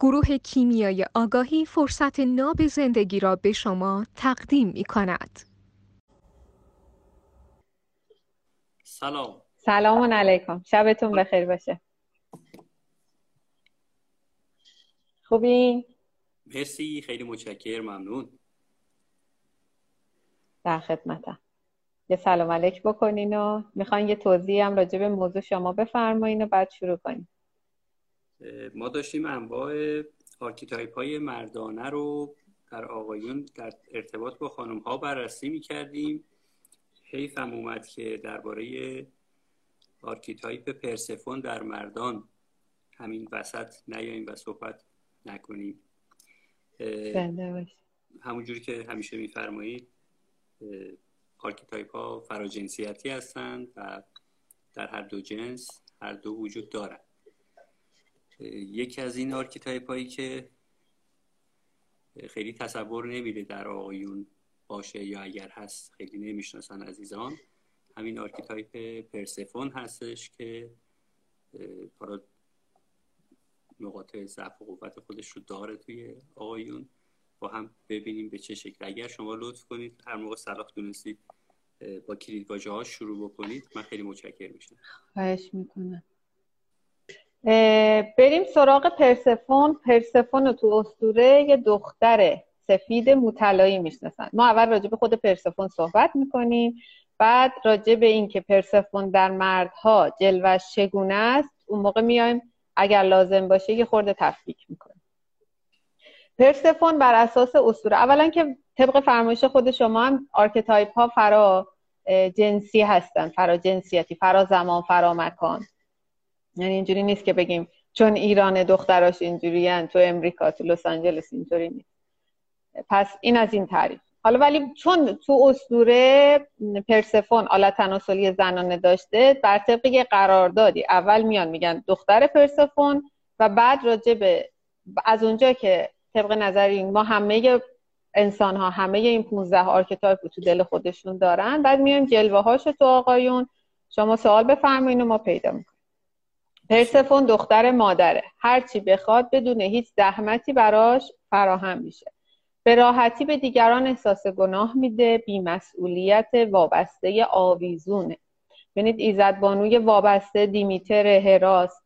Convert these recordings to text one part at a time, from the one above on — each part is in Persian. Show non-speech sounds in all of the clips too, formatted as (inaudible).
گروه کیمیای آگاهی فرصت ناب زندگی را به شما تقدیم می کند. سلام. سلام علیکم. شبتون بخیر باشه. خوبی؟ مرسی. خیلی متشکر ممنون. در خدمتم. یه سلام علیک بکنین و می‌خواین یه توضیح هم راجع به موضوع شما بفرمایین و بعد شروع کنیم. ما داشتیم انواع archetype های مردانه رو در آقایون در ارتباط با خانم ها بررسی می کردیم حیفم اومد که درباره archetype پرسفون در مردان همین وسط نیاییم و صحبت نکنیم. همونجوری که همیشه میفرمایید archetype ها فراجنسیتی هستند و در هر دو جنس هر دو وجود دارند. یکی از این archetype هایی که خیلی تصور نمیشه در آقایون باشه یا اگر هست خیلی نمی‌شناسن عزیزان. همین archetype پرسفون هستش که نقاط ضعف و قوت خودش رو داره توی آقایون. با هم ببینیم به چه شکل. اگر شما لطف کنید هر موقع صلاح دونستید با کلید واژه ها شروع بکنید من خیلی متشکر میشم خواهش می‌کنم. بریم سراغ پرسفون. پرسفون تو اسطوره یه دختر سفید مطلق می‌شناسن. ما اول راجع به خود پرسفون صحبت می‌کنیم. بعد راجع به این که پرسفون در مردها جلوه‌ش چگونه است اون موقع میایم. اگر لازم باشه یه خورده تفکیک می‌کنیم. پرسفون بر اساس اسطوره. اولا که طبق فرمایش خود شما هم archetype ها فرا جنسی هستن. فرا جنسیتی فرا زمان فرا مکان. یعنی اینجوری نیست که بگیم چون ایران دختراش اینجوری تو امریکا تو لس آنجلس اینطوری نیست. پس این از این تعریف. حالا ولی چون تو اسطوره پرسفون آلت تناسلی زنانه داشته بر طبق یه قراردادی اول میان میگن دختر پرسفون و بعد راجع به از اونجا که طبق نظر این ما همه انسان ها همه این 15 archetype تو دل خودشون دارن بعد میایم جلوه هاشو تو آقایون. شما سوال بفرمایید و ما پیدا می‌کنیم. پرسفون دختر مادره. هرچی بخواد بدون هیچ زحمتی براش فراهم میشه. به راحتی به دیگران احساس گناه میده. بیمسئولیت وابسته آویزونه. ببینید ایزد بانوی وابسته دیمیتر هراس.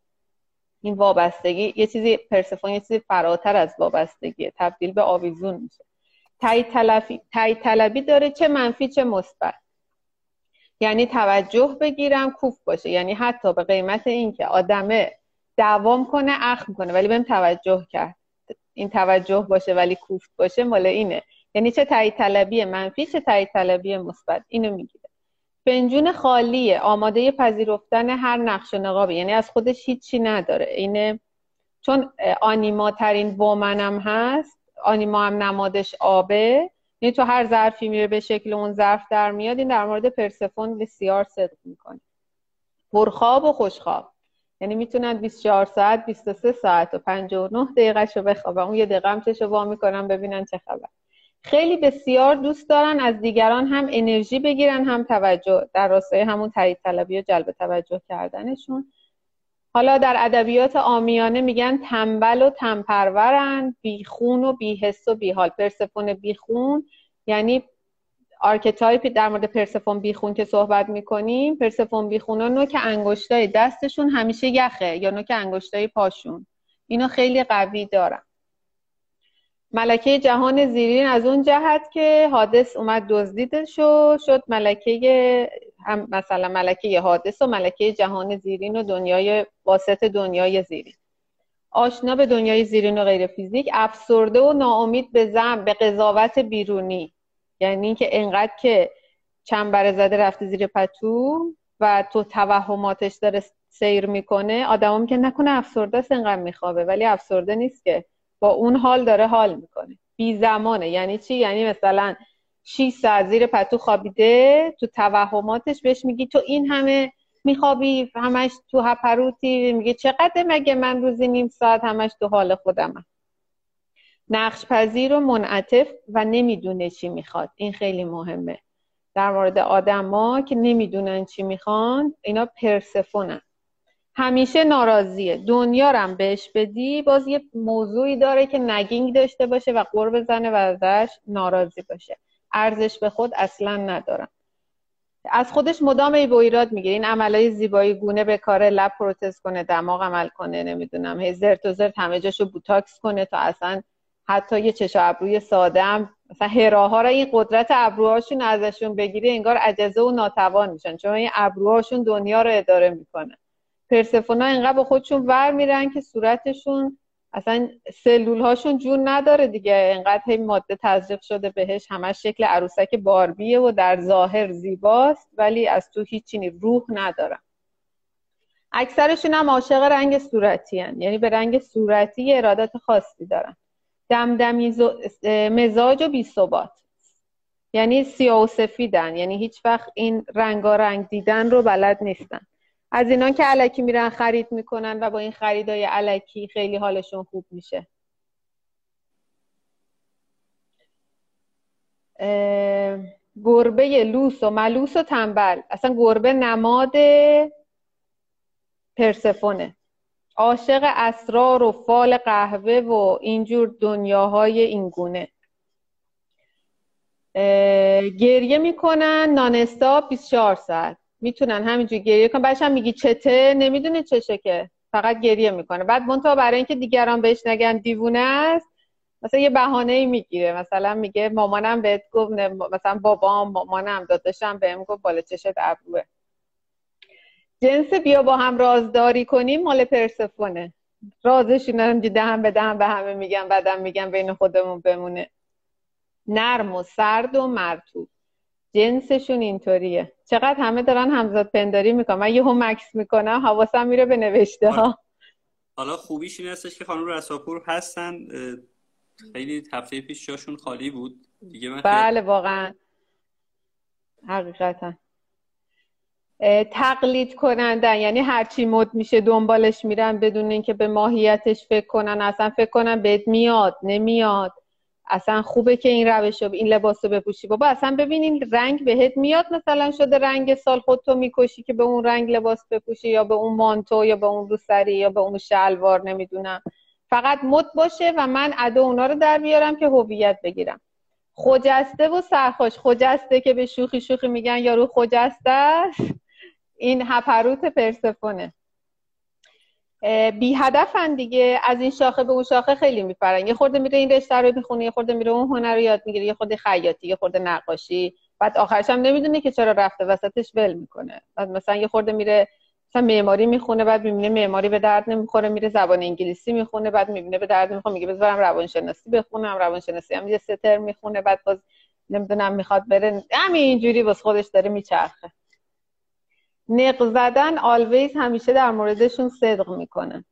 این وابستگی یه چیزی پرسفون یه چیزی فراتر از وابستگیه. تبدیل به آویزون میشه. تایید طلبی داره چه منفی چه مثبت. یعنی توجه بگیرم کوف باشه. یعنی حتی به قیمت اینکه آدمه دوام کنه اخم کنه. ولی بهم توجه کرد. این توجه باشه ولی کوفت باشه مال اینه. یعنی چه تایید طلبی منفی چه تایید طلبی مثبت. اینو می‌گیره. فنجون خالیه. آماده پذیرفتن هر نقش و نقابی. یعنی از خودش هیچی نداره. اینه چون آنیما ترین وومنم هست. آنیما هم نمادش آبه. یعنی تو هر ظرفی میره به شکل اون ظرف در میاد این در مورد پرسفون بسیار صدق می‌کنه. پرخواب و خوشخواب. یعنی می‌تونن 24 ساعت 23 ساعت و 59 دقیقه شو بخوابن. اون یه دقیقه هم چشو وا می‌کنن ببینن چه خبر. خیلی بسیار دوست دارن از دیگران هم انرژی بگیرن هم توجه در راستای همون تایید طلبی و جلب توجه کردنشون. حالا در ادبیات عامیانه میگن تنبل و تنپرورن بیخون و بیحس و بیحال. پرسفون بیخون یعنی archetype ی در مورد پرسفون بیخون که صحبت می‌کنیم. پرسفون بیخون ها نوک انگشتای دستشون همیشه یخه یا نوک انگشتای پاشون. اینو خیلی قوی دارن. ملکه جهان زیرین از اون جهت که هادس اومد دزدیدش و شد ملکه هم مثلا ملکه حادث و ملکه جهان زیرین و دنیای واسط دنیای زیرین. آشنا به دنیای زیرین و غیر فیزیک افسرده و ناامید به زم به قضاوت بیرونی. یعنی اینکه انقدر که چنبر زده رفته زیر پتو و تو توهماتش داره سیر می‌کنه آدم که نکنه افسرده است انقدر میخوابه. ولی افسرده نیست که. با اون حال داره حال می‌کنه. بی زمانه یعنی چی؟ یعنی مثلا 6 ساعت زیر پتو خوابیده تو توهماتش بهش میگی تو این همه میخوابی همش تو هپروتی میگه چقدر مگه من روزی نیم ساعت همش تو حال خودمم؟ نقش پذیر و منعطف و نمی‌دونه چی می‌خواد. این خیلی مهمه. در مورد آدما که نمی‌دونن چی می‌خوان اینا پرسفونن. همیشه ناراضیه. دنیا رم بهش بدی باز یه موضوعی داره که نگینگ داشته باشه و قرب بزنه و ازش ناراضی باشه. ارزش به خود اصلا ندارم. از خودش مدام ای ایراد می‌گیره. این عملای زیبایی گونه به کار لب پروتز کنه دماغ عمل کنه نمی‌دونم هی زرت و زرت همه جاشو بوتاکس کنه تا اصلا حتی یه چش ابروی ساده هم مثلا هراها را این قدرت ابروهاشون ازشون بگیره انگار عجزه و ناتوان میشن. چون این ابروهاشون دنیا رو اداره می‌کنه. پرسفونا اینقدر به خودشون ور میرن که صورتشون اصلا سلول هاشون جون نداره دیگه. اینقدر هی ماده تزریق شده بهش. همش شکل عروسک باربیه و در ظاهر زیباست ولی از تو هیچی روح ندارن اکثرشون هم عاشق رنگ صورتی هن. یعنی به رنگ صورتی ارادات خاصی دارن. دمدمی مزاج و بی یعنی سیاه و سفیدن. یعنی هیچ وقت این رنگارنگ دیدن رو بلد نیستن. از اینان که علکی میرن خرید می‌کنن و با این خریدای علکی خیلی حالشون خوب میشه. گربه لوس و ملوس و تنبل. اصلا گربه نماد پرسفونه. عاشق اسرار و فال قهوه و اینجور دنیاهای اینگونه گریه می‌کنن نانستا 24 ساعت. می‌تونن همینجور گریه کنن. بعدش هم میگی چته؟ نمی‌دونه چشه که فقط گریه می‌کنه. بعد منتها برای اینکه دیگران بهش نگن دیوونه است مثلا یه بهانه ای می‌گیره. مثلا میگه مامانم بهت گفت مثلا بابام مامانم داداشم بهم گفت بالا چشت ابروه. جنس بیا با هم رازداری کنیم مال پرسفونه رازشون هم دهم به دهم به همه میگن بعدم میگن بین خودمون بمونه. نرم و سرد و مرتوب جنسشون اینطوریه. چقدر همه دارن همزاد پنداری می‌کنن. من یه هم مکس می‌کنم حواسم میره به نوشته ها. حالا خوبیش این هستش که خانم رساپور هستن. خیلی هفته پیش جاشون خالی بود. دیگه من بله واقعا. حقیقتا. تقلید کنندن. یعنی هرچی مد میشه دنبالش میرن بدون اینکه به ماهیتش فکر کنن. اصلا فکر کنن بهت میاد نمیاد. اصلا خوبه که این روش رو این لباس رو بپوشی. بابا اصلا ببینین رنگ بهت میاد. مثلا شده رنگ سال خودتو می‌کشی که به اون رنگ لباس بپوشی یا به اون مانتو یا به اون روسری یا به اون شلوار نمی‌دونم. فقط مد باشه و من ادا اونا رو در بیارم که هویت بگیرم. خجسته و سرخوش. خجسته که به شوخی شوخی میگن یارو خجسته این هپروت پرسفونه بی هدفن دیگه. از این شاخه به اون شاخه خیلی میپرن. یه خورده میره این رشته رو می‌خونه یه خورده میره اون هنر رو یاد می‌گیره یه خورده خیاطی یه خورده نقاشی. بعد آخرش هم نمی‌دونه که چرا رفته وسطش ول می‌کنه. بعد مثلا یه خورده میره مثلا معماری می‌خونه بعد می‌بینه معماری به درد نمی‌خوره میره زبان انگلیسی می‌خونه بعد می‌بینه به درد نمی‌خوره میگه بذارم روانشناسی بخونم روانشناسی هم یه ستر می‌خونه بعد باز نمی‌دونم می‌خواد بره. همین اینجوری باز خودش داره میچرخه. نق زدن آلویز همیشه در موردشون صدق می‌کنه.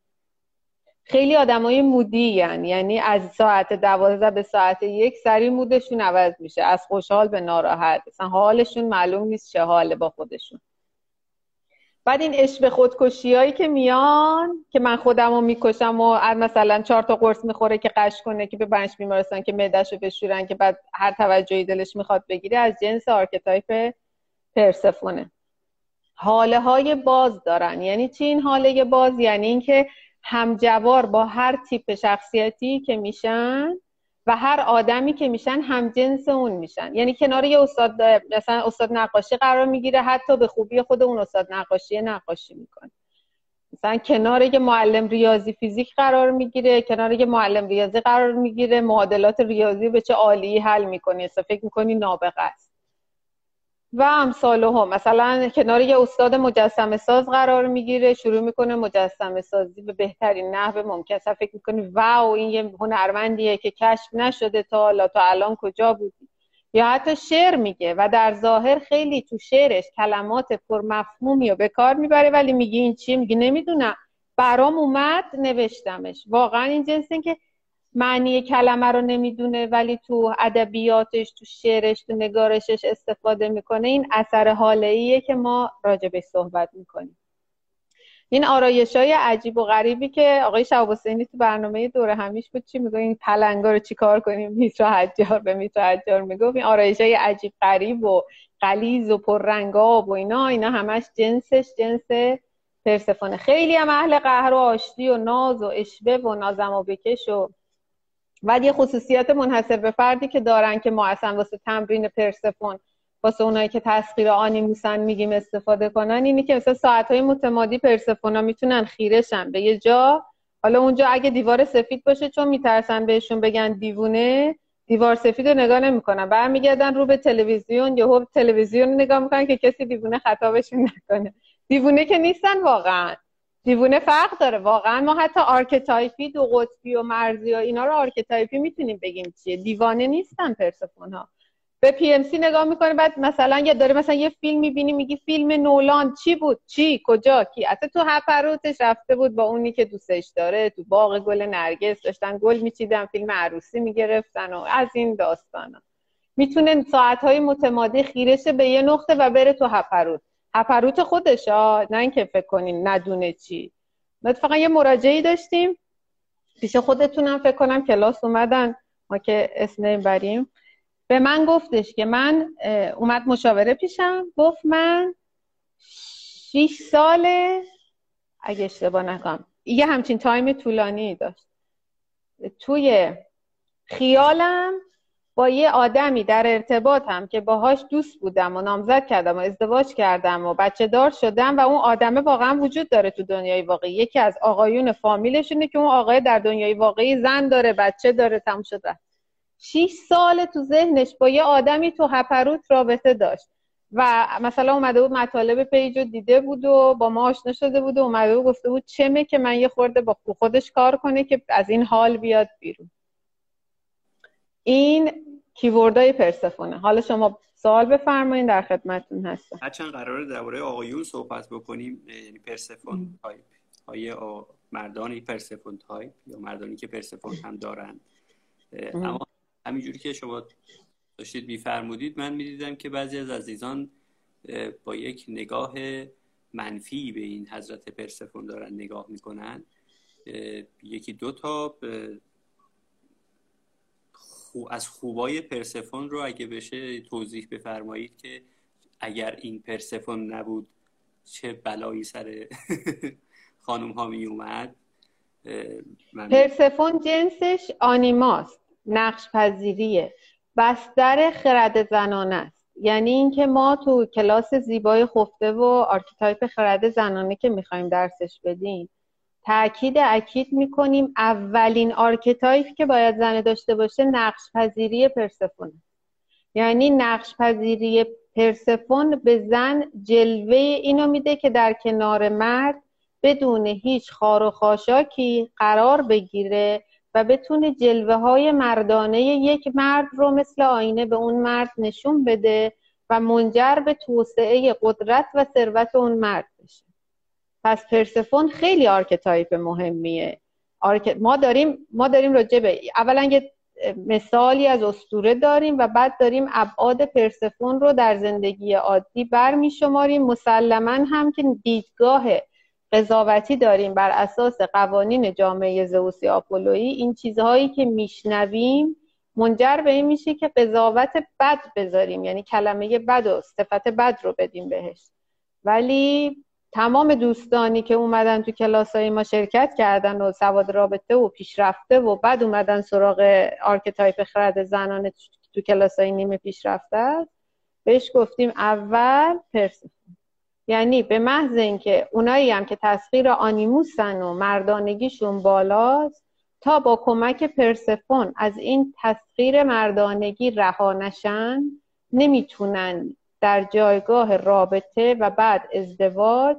خیلی آدمای مودی یعنی یعنی از ساعت دوازده به ساعت یک سری مودشون عوض میشه. از خوشحال به ناراحت. مثلا حالشون معلوم نیست چه حاله با خودشون. بعد این عشق خودکشی هایی که میان که من خودم رو می‌کشم و مثلا چهار تا قرص می‌خوره که غش کنه که ببرنش بیمارستان که معدش رو بشورن که بعد هر توجهی دلش می‌خواد بگیره از جنس archetype پرسفونه. هاله های باز دارن. یعنی چی این هاله باز؟ یعنی اینکه همجوار با هر تیپ شخصیتی که میشن و هر آدمی که میشن هم جنس اون میشن. یعنی کنار یه استاد مثلا استاد نقاشی قرار می‌گیره حتی به خوبی خود اون استاد نقاشی نقاشی می‌کنه. مثلا کنار یه معلم ریاضی فیزیک قرار می‌گیره کنار یه معلم ریاضی قرار می‌گیره معادلات ریاضی به چه عالی حل می‌کنی فکر می‌کنی نابغه است. و امثال هم مثلا کنار یه استاد مجسمه ساز قرار می‌گیره شروع می‌کنه مجسمه سازی به بهترین نحو ممکن. اصلا فکر می‌کنی واو این یه هنرمندیه که کشف نشده تا حالا تا الان کجا بودی یا حتی شعر میگه و در ظاهر خیلی تو شعرش کلمات پرمفهومی رو به کار می‌بره ولی میگه این چی؟ میگه نمی‌دونم. برام اومد نوشتمش. واقعا این جنسه که معنی کلمه رو نمی‌دونه ولی تو ادبیاتش تو شعرش تو نگارشش استفاده می‌کنه. این اثر حاله ایه که ما راجبش صحبت می‌کنیم. این آرایش های عجیب و غریبی که آقای شهاب تو برنامه دوره همیش بود چی میگه این پلنگا رو چیکار کنیم؟ میترا حجار به میترا حجار می‌گفت. این آرایش های عجیب غریب و قلیز و پررنگاب و اینا. اینا همش جنسش جنس پرسفونه خیلی هم اهل قهر و آشتی و ناز و اشبه و نازم و بکش و بعد یه خصوصیات منحصر به فردی که دارن که ما اصلا واسه تمرین پرسفون واسه اونایی که تسخیر آنیموسن میگیم استفاده کنن اینی که مثلا ساعتهای متمادی پرسفونا می‌تونن خیرشن به یه جا. حالا اونجا اگه دیوار سفید باشه چون میترسن بهشون بگن دیوونه دیوار سفید رو نگاه نمی‌کنن. برمیگردن رو به تلویزیون یهو تلویزیون نگاه می‌کنن که کسی دیوونه خطابشون نکنه. دیوونه که نیستن واقعا. دیوونه فرق داره. واقعا ما حتی archetype ی دو قطبی و مرزی و اینا رو archetype ی می‌تونیم بگیم چیه. دیوانه نیستن پرسفون ها به پی ام سی نگاه می‌کنه بعد مثلا یه داره مثلا یه فیلم می‌بینی میگی فیلم نولان چی بود؟ چی؟ کجا؟ کی؟ اصلا تو هپروتش رفته بود با اونی که دوستش داره تو باغ گل نرگس داشتن گل میچیدن فیلم عروسی می‌گرفتن و از این داستانا. می‌تونه ساعتهای متمادی خیرشه به یه نقطه و بره تو هپروت هپروت خودش ها نه اینکه فکر کنین ندونه چی. فقط یه مراجعی داشتیم. پیش خودتونم فکر کنم کلاس اومدن. ما که اسم بریم به من گفتش که من اومد مشاوره پیشم. گفت من شیش ساله اگه اشتباه نکنم یه همچین تایم طولانی داشت. توی خیالم یه آدمی در ارتباطم که باهاش دوست بودم و نامزد کردم و ازدواج کردم و بچه دار شدم و اون آدمه واقعا وجود داره تو دنیای واقعی. یکی از آقایون فامیلشونه که اون آقای در دنیای واقعی زن داره بچه داره تم شده شیش سال تو ذهنش با یه آدمی تو هپروت رابطه داشت و مثلا اومده بود مطالب پیج رو دیده بود و با ما آشنا شده بود و اومده بود گفته بود چمه که من یه خورده با خودش کار کنه که از این حال بیاد بیرون. این keyword ای پرسفونه حالا شما سوال بفرمایید در خدمتتون هستم. هرچند قراره درباره آقایون صحبت بکنیم یعنی پرسفون تایپ های مردانی پرسفون تایپ یا مردانی که پرسفون هم دارن. اما همینجوری که شما داشتید میفرمودید من می‌دیدم که بعضی از عزیزان با یک نگاه منفی به این حضرت پرسفون دارن نگاه می‌کنن. یکی دو تا از خوبای پرسفون رو اگه بشه توضیح بفرمایید که اگر این پرسفون نبود چه بلایی سر (laughs) خانم ها می اومد پرسفون جنسش آنیماست نقش پذیریه بستر خرد زنانه است. یعنی اینکه ما تو کلاس زیبای خفته و archetype خرد زنانه که می‌خوایم درسش بدیم تاکید اکید می‌کنیم اولین archetype که باید زن داشته باشه نقش پذیری پرسفون. یعنی نقش پذیری پرسفون به زن جلوه اینو میده که در کنار مرد بدون هیچ خار و خاشاکی قرار بگیره و بتونه جلوه های مردانه یک مرد رو مثل آینه به اون مرد نشون بده و منجر به توسعه قدرت و ثروت اون مرد بشه. پس پرسفون خیلی archetype مهمیه. ما داریم ما داریم راجع به اولا یه مثالی از اسطوره داریم و بعد داریم ابعاد پرسفون رو در زندگی عادی برمی شماریم مسلما هم که دیدگاه قضاوتی داریم بر اساس قوانین جامعه زئوسی آپولویی این چیزهایی که میشنویم منجر به این میشه که قضاوت بد بذاریم. یعنی کلمه بد و صفت بد رو بدیم بهش. ولی تمام دوستانی که اومدن تو کلاس های ما شرکت کردن و سواد رابطه و پیشرفته و بعد اومدن سراغ archetype خرد زنانه تو کلاس های نیمه پیشرفته بهش گفتیم اول پرسفون یعنی به محض اینکه اونایی هم که تسخیر آنیموسن و مردانگیشون بالاست تا با کمک پرسفون از این تسخیر مردانگی رها نشن نمی‌تونن در جایگاه رابطه و بعد ازدواج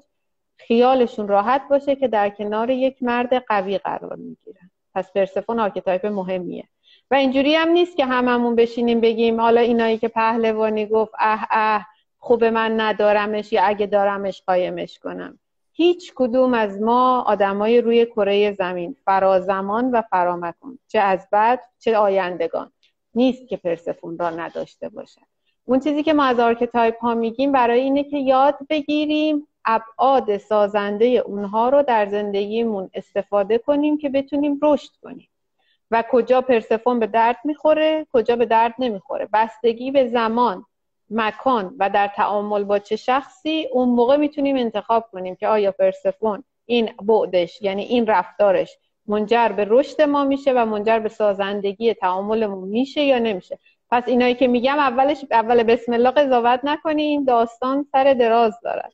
خیالشون راحت باشه که در کنار یک مرد قوی قرار می‌گیرن. پس پرسفون archetype مهمیه. و اینجوری هم نیست که هممون بشینیم بگیم حالا اینایی که پهلوانی گفت اه اه خوب من ندارمش یا اگه دارمش قایمش کنم. هیچ کدوم از ما آدمای روی کره زمین فرازمان و فرامکان چه از قبل چه آیندگان. نیست که پرسفون را نداشته باشد اون چیزی که ما از archetype ها میگیم برای اینه که یاد بگیریم ابعاد سازنده اونها رو در زندگیمون استفاده کنیم که بتونیم رشد کنیم. و کجا پرسفون به درد می‌خوره کجا به درد نمی‌خوره. بستگی به زمان مکان و در تعامل با چه شخصی اون موقع می‌تونیم انتخاب کنیم که آیا پرسفون این بعدش یعنی این رفتارش منجر به رشد ما میشه و منجر به سازندگی تعاملمون میشه یا نمیشه. پس اینایی که میگم اولش اول بسم الله قضاوت نکنین داستان سر دراز دارد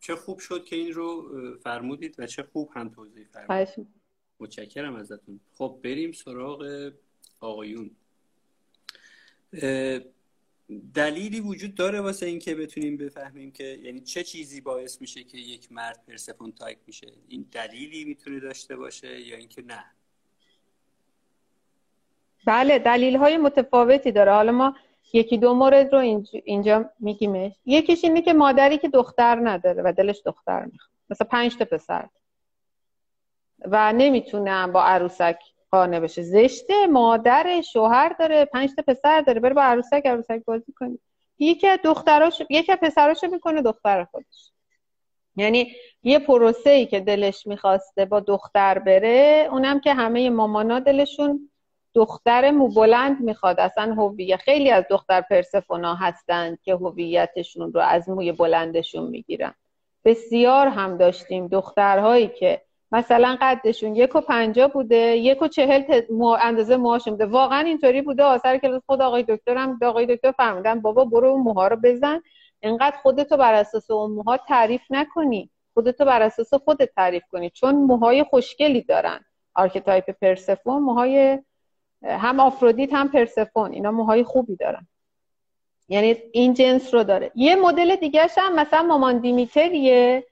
چه خوب شد که این رو فرمودید و چه خوب هم توضیح فرمودید. متشکرم ازتون. خب بریم سراغ آقایون. دلیلی وجود داره واسه اینکه بتونیم بفهمیم که یعنی چه چیزی باعث میشه که یک مرد پرسفون تایپ میشه؟ این دلیلی می‌تونه داشته باشه یا اینکه نه؟ بله دلیل های متفاوتی داره. حالا ما یکی دو مورد رو اینجا میگیمش. یکیش اینه که مادری که دختر نداره و دلش دختر می‌خواد. مثلا پنج تا پسر. و نمی‌تونه با عروسک قانع بشه. زشته مادر شوهر داره پنج تا پسر داره. بره با عروسک عروسک بازی کنه یکی از دختراش یکی از پسراشو می‌کنه دختر خودش. یعنی یه پروسه ای که دلش می‌خواسته با دختر بره اونم که همه مامانا دلشون دختر مو بلند می‌خواد. اصلا هویت خیلی از دختر پرسفونا هستند که هویتشون رو از موی بلندشون می‌گیرن. بسیار هم داشتیم دخترهایی که مثلا قدشون یک و پنجا بوده یک و چهل اندازه موهاشون بوده. واقعا اینطوری بوده. آثر کلاس خود آقای دکترم آقای دکتر فهمیدن بابا برو اون موها رو بزن. انقدر خودتو بر اساس اون موها تعریف نکنی. خودتو بر اساس خودت تعریف کنی. چون موهای خوشگلی دارن. archetype پرسفون موهای هم آفرودیت هم پرسفون اینا موهای خوبی دارن. یعنی این جنس رو داره. یه مدل دیگه هم مثلا مامان دیمیتریه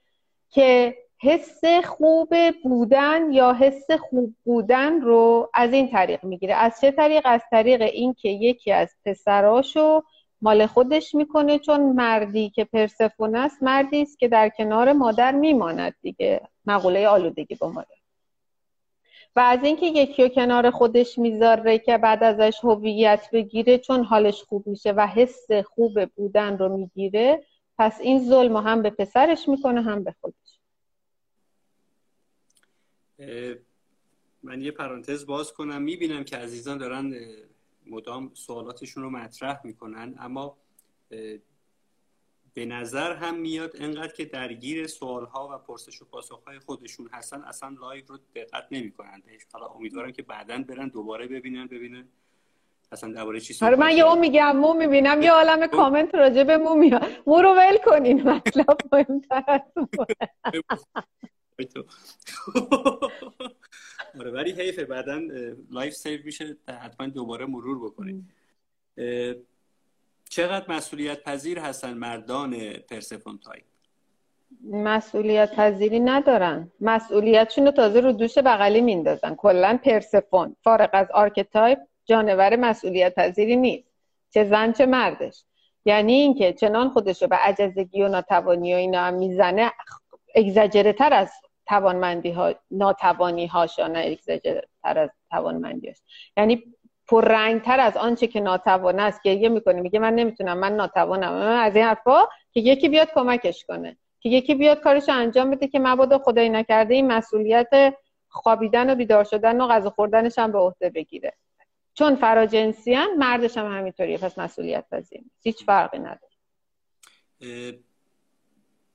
که حس خوب بودن یا حس خوب بودن رو از این طریق می‌گیره. از چه طریق؟ از طریق اینکه یکی از پسراشو مال خودش می‌کنه چون مردی که پرسفون است مردی است که در کنار مادر میماند دیگه. مقوله آلودگی با مادر. و از اینکه یکی رو کنار خودش می‌ذاره که بعد ازش هویت بگیره چون حالش خوب میشه و حس خوب بودن رو می‌گیره پس این ظلم هم به پسرش می‌کنه هم به خودش. من یه پرانتز باز کنم. می‌بینم که عزیزان دارن مدام سوالاتشون رو مطرح می‌کنن اما به نظر هم میاد انقدر که درگیر سوالها و پرسش و پاسخهای خودشون هستن اصلا live رو دقت نمی‌کنن حالا امیدوارم که بعدا برن دوباره ببینن ببینن اصلا درباره چی آره من یه میگم مو می‌بینم یه عالم کامنت راجع به مو میاد. مو رو ول کنین مطلب مهمتر از (laughs) آره ولی حیفه بعدا live save میشه حتما دوباره مرور بکنیم چقدر مسئولیت پذیر هستن مردان پرسفون تایپ مسئولیت پذیری ندارن. مسئولیتشون رو تازه رو دوش بغلی میندازن. کلا پرسفون فارغ از archetype جانور مسئولیت پذیری نیست. چه زن چه مردش. یعنی اینکه چنان خودش رو به عجزگی و ناتوانی و اینا هم می‌زنه اگزاجره تر از توانمندی ها ناتوانی هاش یا نه تر از توانمندی هاش یعنی پررنگ تر از آنچه که ناتوان است. گریه می‌کنه میگه من نمی‌تونم من ناتوانم. از این حرفا که یکی بیاد کمکش کنه که یکی بیاد کارش انجام بده که مبادا خدایی نکرده این مسئولیت خوابیدن و بیدار شدن و غذا خوردنش هم به عهده بگیره. چون فراجنسیان مردش هم همینطوریه پس مسئولیت پذیر هیچ فرقی نداره.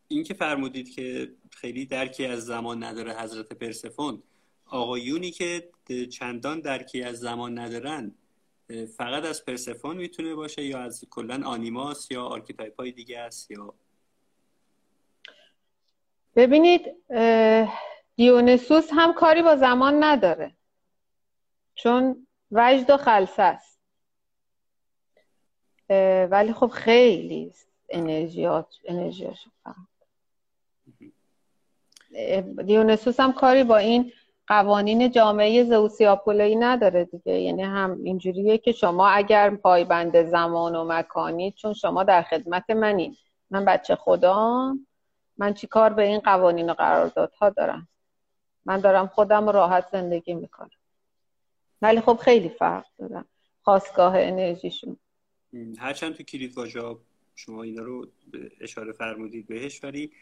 این که فرمودید که خیلی درکی از زمان نداره حضرت پرسفون آقایونی که چندان درکی از زمان ندارن فقط از پرسفون می‌تونه باشه یا از کلا animus یا archetype های دیگه است یا؟ ببینید دیونسوس هم کاری با زمان نداره چون وجد و خلسه است. ولی خب خیلی انرژیات انرژیاش دیونسوس هم کاری با این قوانین جامعه زوسی آپولویی نداره دیگه. یعنی هم اینجوریه که شما اگر پایبند زمان و مکانی چون شما در خدمت منین. من بچه خدا من چی کار به این قوانین و قراردادها دارم؟ من دارم خودم راحت زندگی می‌کنم. ولی خب خیلی فرق دارم خواستگاه انرژیشون. هرچند تو کلید شما اینا رو اشاره فرمودید بهش ولی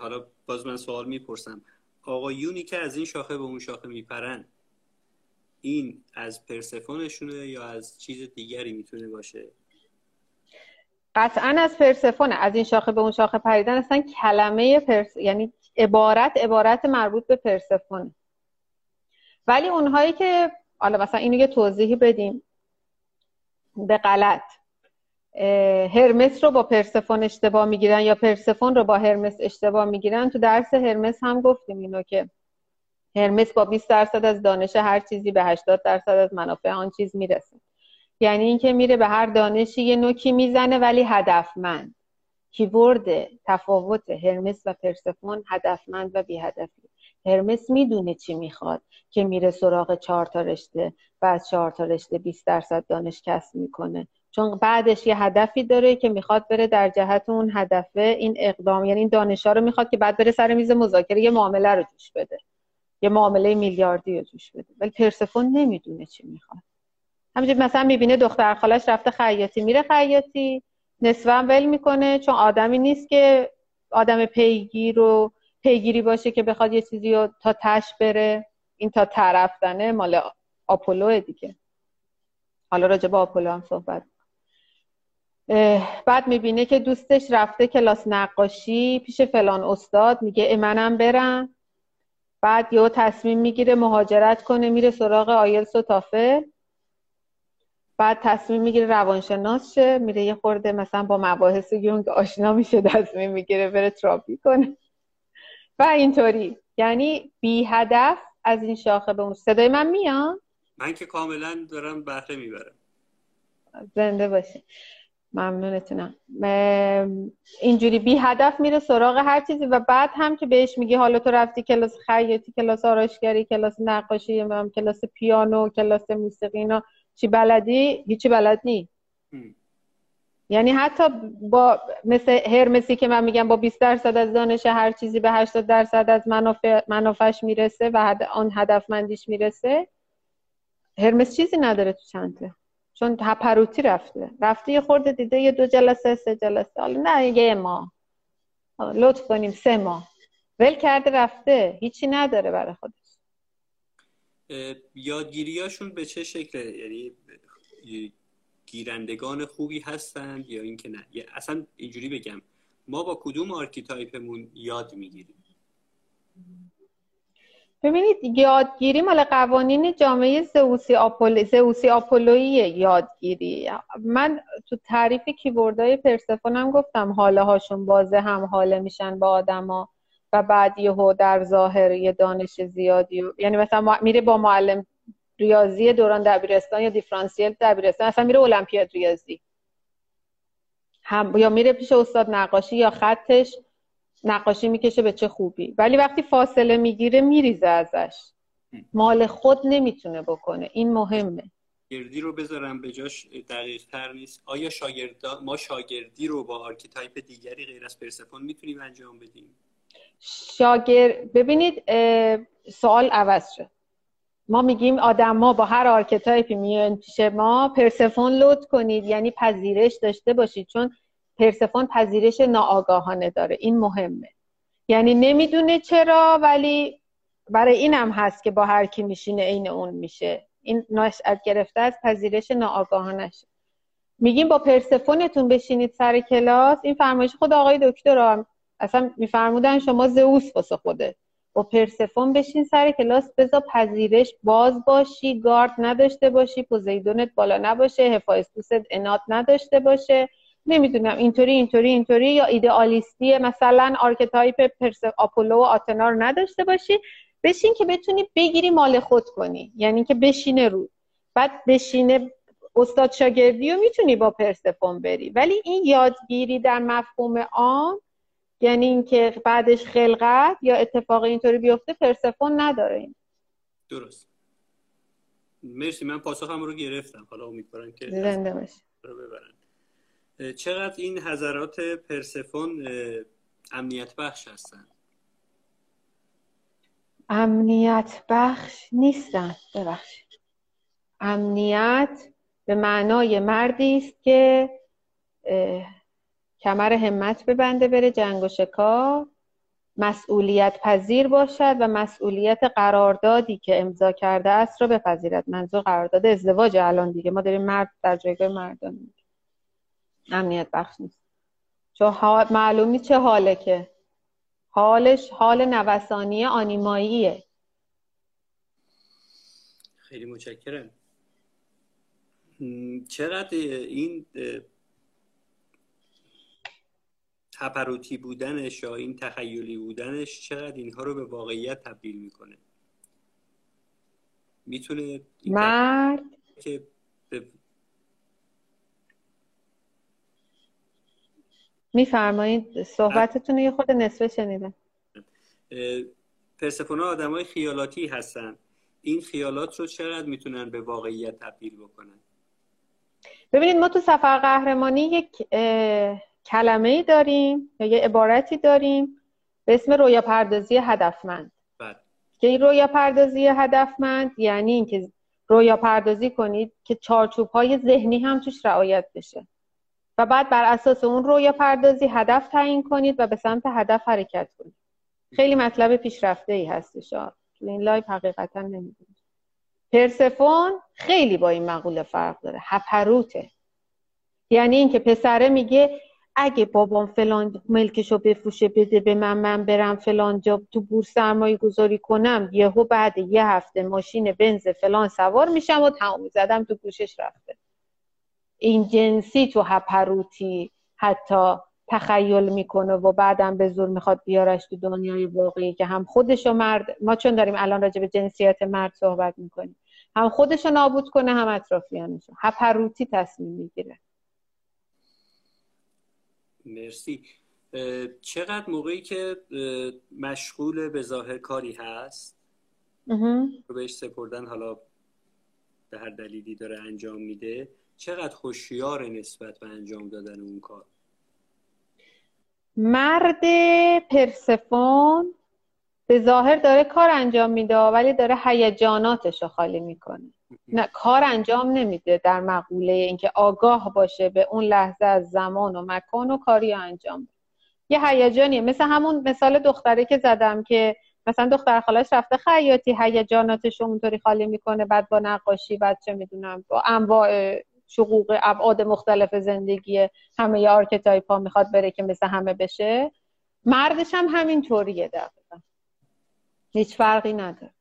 حالا باز من سوال می‌پرسم. آقایونی که از این شاخه به اون شاخه میپرن این از پرسفونشونه یا از چیز دیگری می‌تونه باشه؟ قطعا از پرسفونه. از این شاخه به اون شاخه پریدن اصلا کلمه پرس یعنی عبارت عبارت مربوط به پرسفونه. ولی اونهایی که حالا مثلا اینو یه توضیحی بدیم. به غلط. هرمس رو با پرسفون اشتباه می‌گیرن یا پرسفون رو با هرمس اشتباه می‌گیرن؟ تو درس هرمس هم گفتیم اینو که هرمس با 20 درصد از دانش هر چیزی به 80 درصد از منافع آن چیز می‌رسه. یعنی اینکه میره به هر دانشی یه نوکی می‌زنه ولی هدفمند. کیورد تفاوت هرمس و پرسفون هدفمند و بی هدفی هرمس می‌دونه چی می‌خواد که میره سراغ چهار تا رشته و از چهار تا رشته 20 درصد دانش کسب می‌کنه. چون بعدش یه هدفی داره که می‌خواد بره در جهت اون هدفه این اقدام یعنی این دانشا رو می‌خواد که بعد بره سر میز مذاکره یه معامله رو توش بده. یه معامله میلیاردی رو توش بده. ولی پرسفون نمی‌دونه چی می‌خواد. همینجوری مثلا می‌بینه دختر خالش رفته خیاطی میره خیاطی نصفا ول می‌کنه چون آدمی نیست که آدم پیگیر رو پیگیری باشه که بخواد یه چیزی رو تا تش بره. این تا طرفتنه مال آپولو دیگه. حالا راجع به آپولو هم صحبت بعد می‌بینه که دوستش رفته کلاس نقاشی پیش فلان استاد میگه منم برم. بعد یه تصمیم می‌گیره مهاجرت کنه میره سراغ آیلس و تافل بعد تصمیم می‌گیره روانشناس شه میره یه خورده مثلا با مباحث یونگ آشنا میشه تصمیم می‌گیره بره تراپی کنه. و اینطوری. یعنی بی هدف از این شاخه به اون. صدای من میاد؟ من که کاملا دارم بهره می‌برم. زنده باشی ممنونتونم اینجوری بی هدف میره سراغ هر چیزی و بعد هم که بهش میگی حالا تو رفتی کلاس خیاطی کلاس آرایشگری کلاس نقاشی کلاس پیانو کلاس موسیقی اینا چی بلدی؟ هیچی بلد نی. یعنی حتی با مثل هرمسی که من میگم با 20 درصد از دانش هر چیزی به 80 درصد از منافع منافعش می‌رسه و آن هدفمندیش می‌رسه هرمس چیزی نداره تو چنته چون هپروتی رفته. رفته یه خورده دیده یه دو جلسه سه جلسه. حالا نه یه ماه. لطف کنیم سه ماه. ول کرده رفته. هیچی نداره برای خودش. یادگیریاشون به چه شکله یعنی گیرندگان خوبی هستند یا اینکه نه؟ اصلا اینجوری بگم. ما با کدوم archetype مون یاد می‌گیریم؟ ببینید یادگیری مال قوانین جامعه زئوسی آپول زئوسی آپولویی یادگیری. من تو تعریف keyword ای پرسفونم گفتم هاله هاشون بازه هم هاله میشن با آدما و بعد یهو در ظاهر یه دانش زیادی یعنی مثلا میره با معلم ریاضی دوران دبیرستان یا دیفرانسیل دبیرستان اصلا میره المپیاد ریاضی. هم یا میره پیش استاد نقاشی یا خطش نقاشی می‌کشه به چه خوبی. ولی وقتی فاصله می‌گیره میریزه ازش. مال خود نمی‌تونه بکنه. این مهمه. شاگردی رو بذارم به جاش. دقیق تر نیست. آیا شاگرد ما شاگردی رو با archetype دیگری غیر از پرسفون می‌تونیم انجام بدیم؟ شاگرد ببینید سوال عوض شد. ما میگیم آدم ما با هر archetype ی میان پیش ما پرسفون load کنید. یعنی پذیرش داشته باشید. چون پرسفون پذیرش ناآگاهانه داره. این مهمه. یعنی نمی‌دونه چرا ولی برای اینم هست که با هر کی میشینه عین اون میشه. این نشأت گرفته از پذیرش ناآگاهانه میگیم با پرسفونتون بشینید سر کلاس. این فرمایش خود آقای دکتر اصلا میفرمودن شما زئوس واسه خوده. با پرسفون بشین سر کلاس. بذار پذیرش باز باشی گارد نداشته باشی پوزیدونت بالا نباشه هفایستوست انات نداشته باشه. نمی‌دونم اینطوری اینطوری اینطوری یا ایدئالیستی مثلا archetype پرس آپولو و آتنا رو نداشته باشی. بشین که بتونی بگیری مال خود کنی. یعنی که بشینه رو. بعد بشینه استاد شاگردی رو می‌تونی با پرسفون بری. ولی این یادگیری در مفهوم عام یعنی اینکه بعدش خلقت یا اتفاق اینطوری بیفته پرسفون نداره. این درست. مرسی من پاسخم رو گرفتم. حالا امیدوارم که زنده باشی. رو ببرن چقدر این حضرات پرسفون امنیت بخش هستن؟ امنیت بخش نیستن ببخشید. امنیت به معنای مردی است که کمر همت ببنده بره جنگ و شکار مسئولیت پذیر باشد و مسئولیت قراردادی که امضا کرده است را بپذیرد. منظور قرارداد ازدواج الان دیگه. ما داریم مرد در جایگاه مردان امنیت بخش نیست. چون معلومی چه حاله که. حالش حال نوسانی آنیماییه. خیلی متشکرم. چقدر این تپروتی بودنش یا این تخیلی بودنش چقدر اینها رو به واقعیت تبدیل می‌کنه؟ می‌تونه مرد که میفرمایید. صحبتتون یه خود نصفه شنیدم. پرسفونا آدم های خیالاتی هستن. این خیالات رو چقدر می‌تونن به واقعیت تبدیل بکنن؟ ببینید ما تو سفر قهرمانی یک کلمه ای داریم یا یه عبارتی داریم به اسم رویا پردازی هدفمند. بله. که این رویا پردازی هدفمند یعنی اینکه رویا پردازی کنید که چارچوب های ذهنی هم توش رعایت بشه. و بعد بر اساس اون رویا پردازی هدف تعیین کنید و به سمت هدف حرکت کنید. خیلی مطلب پیشرفته ای هستش. تو این live حقیقتا نمی‌دونید پرسفون خیلی با این مقوله فرق داره. هپروته. یعنی اینکه پسره میگه اگه بابام فلان ملکشو بفروشه بده به من من برم فلان جا تو بورس سرمایه گذاری کنم یهو بعد یه هفته ماشین بنز فلان سوار میشم و تمام زدم تو گوشش رفته. این جنسی تو هپروتی حتی تخیل می‌کنه و بعدم به زور می‌خواد بیارش تو دنیای واقعی که هم خودش و مرد ما چون داریم الان راجع به جنسیت مرد صحبت می‌کنیم هم خودش نابود کنه هم اطرافیانش هپروتی تصمیم می‌گیره. مرسی. چقدر موقعی که مشغول به ظاهر کاری هست؟ رو بهش سپردن حالا به هر دلیلی داره انجام میده. چقدر خوشیار نسبت به انجام دادن اون کار؟ مرد پرسفون به ظاهر داره کار انجام میده ولی داره هیجاناتش رو خالی می‌کنه. نه کار انجام نمیده در مقوله اینکه آگاه باشه به اون لحظه از زمان و مکان و کاری انجام بده. یه هیجانیه. مثل همون مثال دختره که زدم که مثلا دختر خالاش رفته خیاطی هیجاناتش رو اونطوری خالی می‌کنه بعد با نقاشی بعد چه می‌دونم با انواع شقوق ابعاد مختلف زندگی همه ی archetype ها می‌خواد بره که مثل همه بشه مردش هم همین طوریه دقیقا. هیچ فرقی نداره.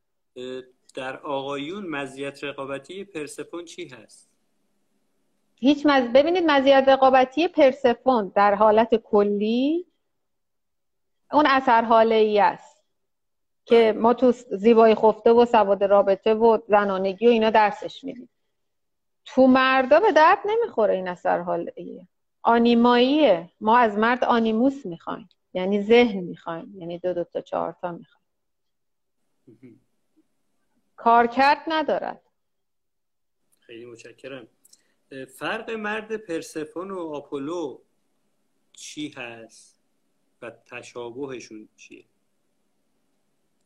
در آقایون مزیت رقابتی پرسفون چی هست؟ هیچ مز... ببینید مزیت رقابتی پرسفون در حالت کلی اون اثر هاله ای است که ما تو زیبای خفته و سواد رابطه و زنانگی و اینا درسش میدیم. تو مردا به درد نمی‌خوره این اثر ایه آنیماییه. ما از مرد آنیموس می‌خوایم. یعنی ذهن می‌خوایم. یعنی دو دو تا چهار تا می‌خوایم. کارکرد ندارد. خیلی متشکرم. فرق مرد پرسفون و آپولو چی هست و تشابهشون چیه؟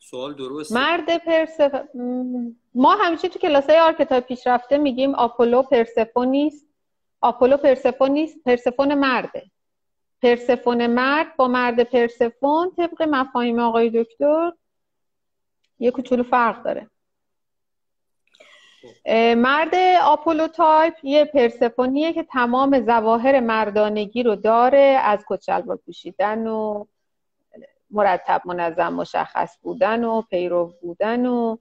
سوال درست مرد پرسفون ما همیشه تو کلاسای archetype پیشرفته میگیم آپولو پرسفون نیست. آپولو پرسفون نیست پرسفون مرده. پرسفون مرد با مرد پرسفون طبق مفاهیم آقای دکتر یه کوچولو فرق داره. مرد آپولو تایپ یه پرسفونیه که تمام ظواهر مردانگی رو داره از کت شلوار پوشیدن و مرتب منظم مشخص بودن و پیرو بودن و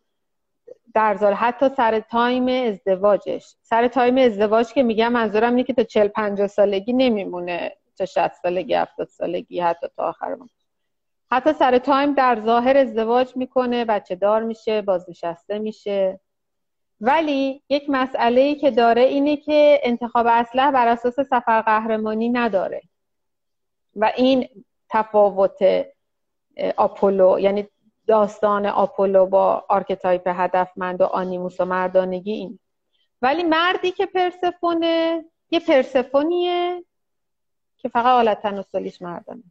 در ظاهر حتی سر تایم ازدواجش. سر تایم ازدواج که میگم منظورم اینه که تا 40 50 سالگی نمیمونه تا 60 سالگی 70 سالگی حتی تا آخر حتی سر تایم در ظاهر ازدواج می‌کنه بچه دار میشه بازنشسته میشه. ولی یک مسئله ای که داره اینه که انتخاب اسلحه بر اساس سفر قهرمانی نداره. و این تفاوت آپولو یعنی داستان آپولو با archetype هدفمند و animus و مردانگی این. ولی مردی که پرسفونه یه پرسفونیه که فقط حالت تناسلیش مردانه.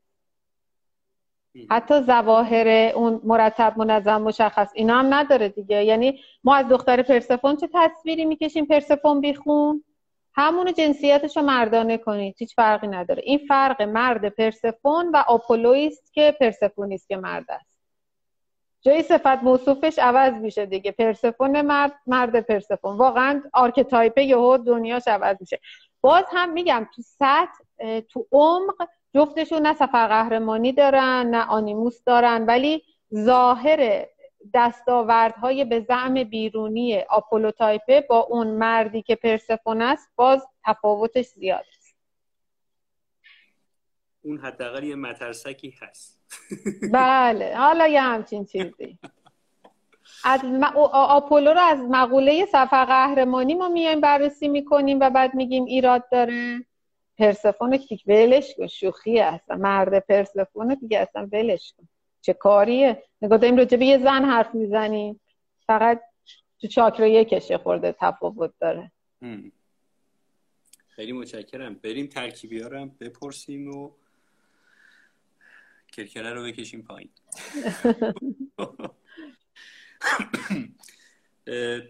حتی ظواهر اون مرتب منظم مشخص اینا هم نداره دیگه. یعنی ما از دختر پرسفون چه تصویری می‌کشیم؟ پرسفون بیخون. همونو جنسیتش رو مردانه کنید. هیچ فرقی نداره. این فرق مرد پرسفون و آپولویست که پرسفونیست که مرد است. جای صفت موصوفش عوض میشه دیگه. پرسفون مرد مرد پرسفون واقعا archetype یهو دنیاش عوض میشه. باز هم میگم تو سطح تو عمق جفتشون نه سفر قهرمانی دارن نه animus دارن. ولی ظاهر دستاوردهای به زعم بیرونی آپولو تایپه با اون مردی که پرسفون است باز تفاوتش زیاد است. اون حداقل یه مترسکی هست. (laughs) بله حالا یه همچین چیزی. از آپولو رو از مقوله سفر قهرمانی ما میایم بررسی می‌کنیم و بعد میگیم ایراد داره. پرسفون که ولش کن شوخی هستن مرد پرسفون دیگه اصلا ولش کن. چه کاریه؟ نگاه داریم راجع به یه زن حرف می‌زنیم. فقط تو چاکرا یکشه خورده تفاوت داره. خیلی متشکرم. بریم ترکیبی ها بپرسیم و کرکره رو بکشیم پایین. (laughs)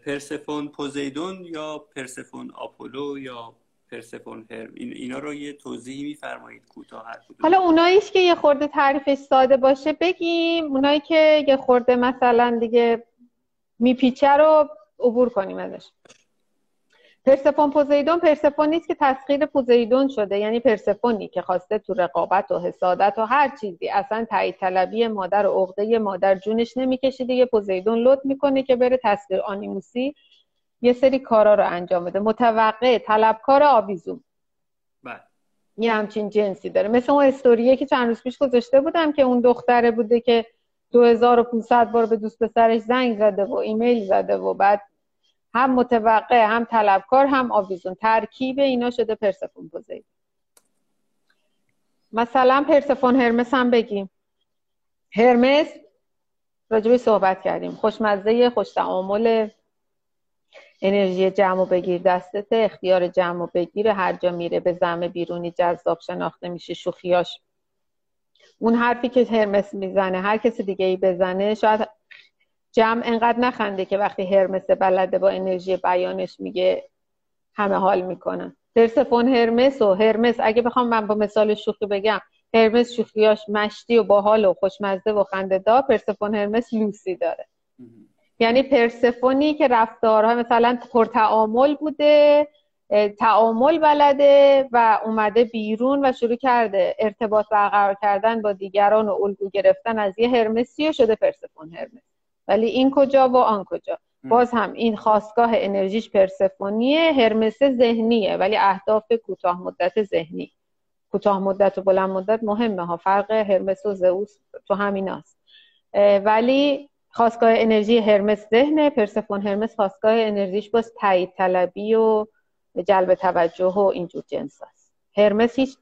پرسفون پوزیدون یا پرسفون آپولو یا پرسفون هرم اینا رو یه توضیحی میفرمایید کوتاه هر حالا اوناییش که یه خورده تعریفش ساده باشه بگیم اونایی که یه خورده مثلا دیگه میپیچه رو عبور کنیم ازش. پرسفون پوزیدون پرسفون نیست که تسخیر پوزیدون شده یعنی پرسفونی که خواسته تو رقابت و حسادت و هر چیزی. اصلا تایید طلبی مادر و عقده مادر جونش نمی‌کشه دیگه پوزیدون لط می‌کنه که بره تسخیر آنیموسی یه سری کارا رو انجام بده. متوقع طلبکار آویزون. بله. یه همچین جنسی داره. مثل اون استوریه که چند روز پیش گذاشته بودم که اون دختره بوده که 2500 بار به دوست پسرش زنگ زده و ایمیل زده و بعد هم متوقع هم طلبکار هم آویزون. ترکیب اینا شده پرسفون پوزیدون مثلا پرسفون هرمس هم بگیم. هرمس راجبی صحبت کردیم. خوشمزه خوش تعامل. انرژی جمع بگیر دستت اختیار جمع و بگیر هر جا میره به زم بیرونی جذاب شناخته میشه شوخیاش. اون حرفی که هرمس می‌زنه هر کسی دیگه ای بزنه شاید جمع انقدر نخنده که وقتی هرمس بلده با انرژی بیانش میگه همه حال می‌کنن. پرسفون هرمس و هرمس اگه بخوام من با مثال شوخی بگم هرمس شوخیاش مشتی و باحال و خوشمزه و خنده پرسفون هرمس لوسی داره. یعنی پرسفونی که رفتارها مثلا پرتعامل بوده تعامل بلده و اومده بیرون و شروع کرده ارتباط برقرار کردن با دیگران و الگو گرفتن از یه هرمسی و شده پرسفون هرمس؟ ولی این کجا و آن کجا؟ باز هم این خواستگاه انرژیش پرسفونیه هرمس ذهنیه ولی اهداف کوتاه مدت ذهنی. کوتاه مدت و بلند مدت مهمه ها فرق هرمس و زئوس تو همیناست ولی خواستگاه انرژی هرمس ذهنه پرسفون هرمس خواستگاه انرژیش باز تایید طلبی و جلب توجه و اینجور جنس است. هرمس هیچ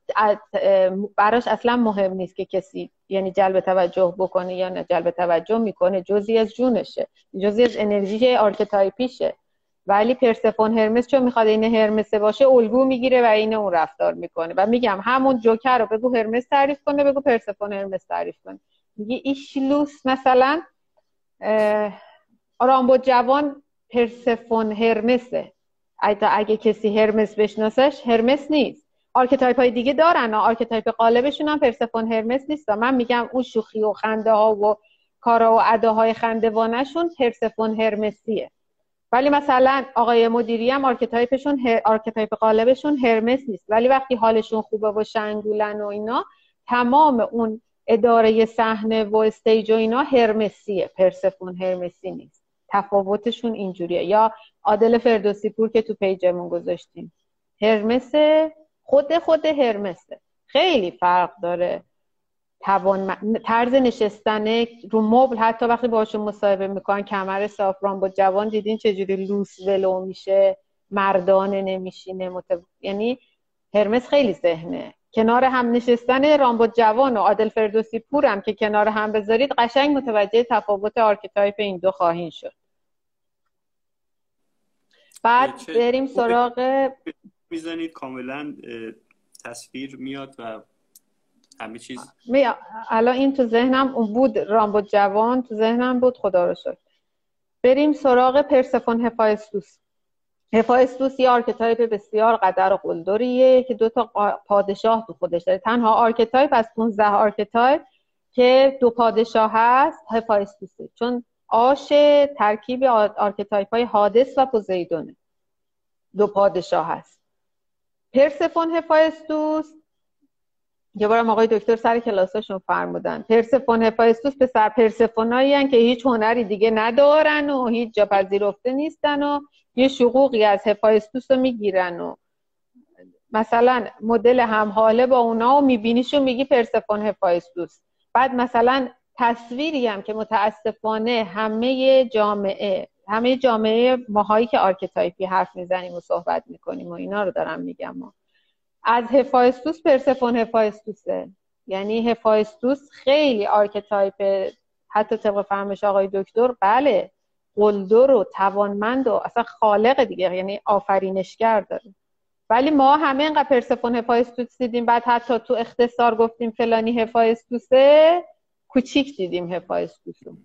براش اصلا مهم نیست که کسی یعنی جلب توجه بکنه یا نه. جلب توجه می‌کنه جزی از جونشه جزی از انرژی archetype یشه. ولی پرسفون هرمس چون می‌خواد این هرمسه باشه الگو می‌گیره و این اون رفتار می‌کنه. و میگم همون جوکر رو بگو هرمس تعریف کنه بگو پرسفون هرمس تعریف کنه. میگه ایشلوس مثلا رامبد جوان پرسفون هرمسه. اگه کسی هرمس بشناسش هرمس نیست. archetype های دیگه دارن archetype غالبشون هم پرسفون هرمس نیست. من میگم اون شوخی و خنده ها و کارا و اداهای خندوانشون پرسفون هرمسیه. ولی مثلا آقای مدیری هم archetype شون هر... archetype غالبشون هرمس نیست. ولی وقتی حالشون خوبه و شنگولن و اینا تمام اون اداره صحنه و stage و اینا هرمسیه. پرسفون هرمسی نیست. تفاوتشون اینجوریه. یا عادل فردوسی پور که تو page مون گذاشتیم. هرمس خود خود هرمسه. خیلی فرق داره. توان طرز نشستن رو مبل. حتی وقتی باشون مصاحبه می‌کنن کمر سافران با جوان دیدین چجوری لوس ولو میشه؟ مردانه نمیشینه. متو... یعنی هرمس خیلی ذهنه. کنار هم نشستن رامبو جوان و عادل فردوسی پورم که کنار هم بذارید قشنگ متوجه تفاوت آرکتایپ این دو خواهین شد. بعد بریم سراغ می‌زنید کاملا تصویر میاد و همه چیز الان این تو ذهنم بود رامبد جوان تو ذهنم بود خدا رو شکر بریم سراغ پرسفون هفایستوس. هفایستوس یه archetype بسیار قدر و قلدریه که دو تا پادشاه تو خودش داره. تنها archetype از 15 archetype که دو پادشاه هست هفایستوسه چون آش ترکیب archetype های هادس و پوزیدونه. دو پادشاه هست. پرسفون هفایستوس یه بارم آقای دکتر سر کلاساشون فرمودن. پرسفون هفایستوس به سر پرسفونایی که هیچ هنری دیگه ندارن و هیچ جا پذیرفته نیستن و یه شقوقی از هفایستوس رو می‌گیرن و مثلا مدل همحاله با اونا و میبینیش و میگی پرسفون هفایستوس. بعد مثلا تصویری هم که متاسفانه همه جامعه همه جامعه ماهایی که archetype ی حرف می‌زنیم و صحبت می‌کنیم و اینا رو دارم میگم ما از هفایستوس پرسفون هفایستوسه یعنی هفایستوس خیلی archetype حتی طبق فهمش آقای دکتر بله قلدر و توانمند و اصلا خالق دیگه یعنی آفرینشگر داره. ولی ما همه اینقدر پرسفون هفایستوس دیدیم بعد حتی تو اختصار گفتیم فلانی هفایستوسه کوچیک دیدیم هفایستوسو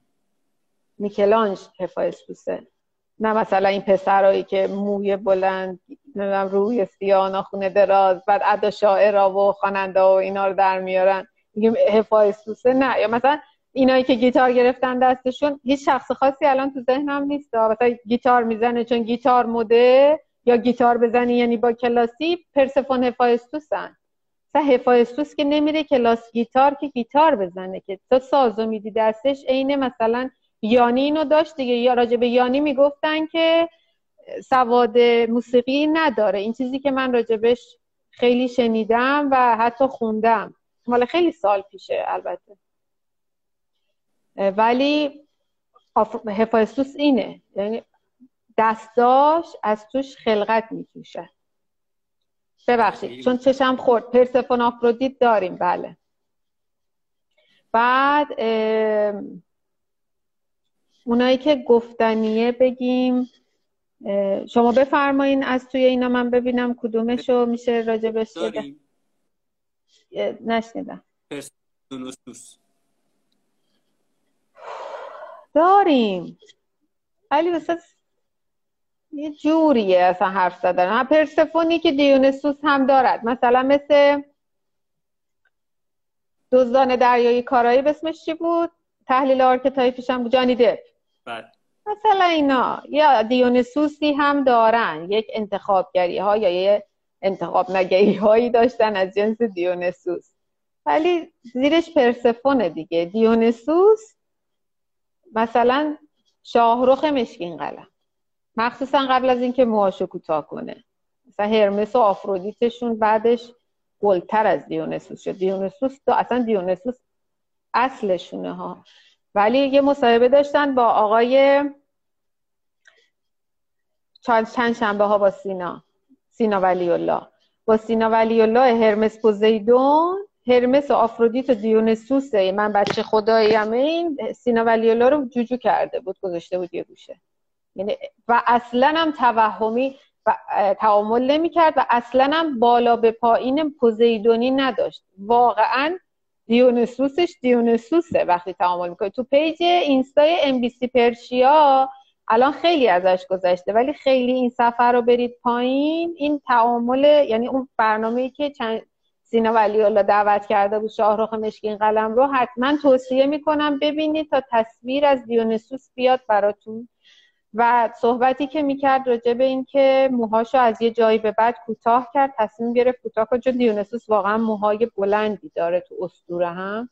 میکل‌آنژ هفایستوسه نه مثلا این پسرایی که موی بلند نمی‌دونم روی سیاه ناخونه دراز بعد ادا شاعرا و خواننده و اینا رو در میارن. میگیم هفایستوسه نه. یا مثلا اینایی که گیتار گرفتن دستشون هیچ شخص خاصی الان تو ذهنم نیست. مثلا گیتار می‌زنه چون گیتار مده یا گیتار بزنی یعنی با کلاسی پرسفون هفایستوسن مثلا هفایستوس که نمیره کلاس گیتار که گیتار بزنه که تو سازو میدی دستش عین مثلا یانی اینو داشت دیگه. یا راجع به یانی می‌گفتن که سواد موسیقی نداره. این چیزی که من راجبش خیلی شنیدم و حتی خوندم. مال خیلی سال پیشه البته. ولی هفایستوس اینه. یعنی دستاش از توش خلقت می‌کشه. ببخشید. چون چشم خورد. پرسفون آفرودیت داریم. بله. بعد اونایی که گفتنیه بگیم شما بفرمایین از توی اینا من ببینم کدومشو میشه راجبش داریم. نشنیدم. پرسونوسوس داریم. ولی مثلا یه جوریه اصلا حرف زدن. پرسفونی که دیونسوس هم دارد. مثلا مثل دزدان دریایی کارائیب اسمش چی بود؟ تحلیل archetype ش هم بود. جانی دپ بله. مثلا اینا یا دیونسوسی هم دارن. یک انتخابگری ها یا یه انتخاب نگری هایی داشتن از جنس دیونسوس. ولی زیرش پرسفونه دیگه. دیونسوس مثلا شاهرخ مشکین قلم. مخصوصا قبل از اینکه موهاشو کوتاه کنه. مثلا هرمس و آفرودیتشون بعدش گلتر از دیونسوس شد. دیونسوس تو اصلا دیونسوس اصلشونه ها. ولی یه مصاحبه داشتن با آقای چند چند شنبه ها با سینا سینا ولی الله با سینا ولی الله هرمس پوزیدون هرمس و آفرودیت و دیونسوسه. من بچه خداییم این سینا ولی الله رو جوجو کرده بود گذاشته بود یه گوشه. یعنی و اصلا هم توهمی و تعامل نمی کرد و اصلا هم بالا به پایین پوزیدونی نداشت. واقعا دیونسوسش دیونسوسه وقتی تعامل می‌کنه. تو page اینستای ام بی سی پرشیا الان خیلی ازش گذشته ولی خیلی این سفر رو برید پایین. این تعامل یعنی اون برنامه‌ای که جناب سینا ولی الله دعوت کرده بود شاهرخ مشکین قلم رو حتما توصیه می‌کنم ببینید تا تصویر از دیونسوس بیاد براتون. و صحبتی که می‌کرد راجع به این که موهاشو از یه جایی به بعد کوتاه کرد تصمیم گرفت کوتاه کنه چون دیونسوس واقعا موهای بلندی داره تو اسطوره هم.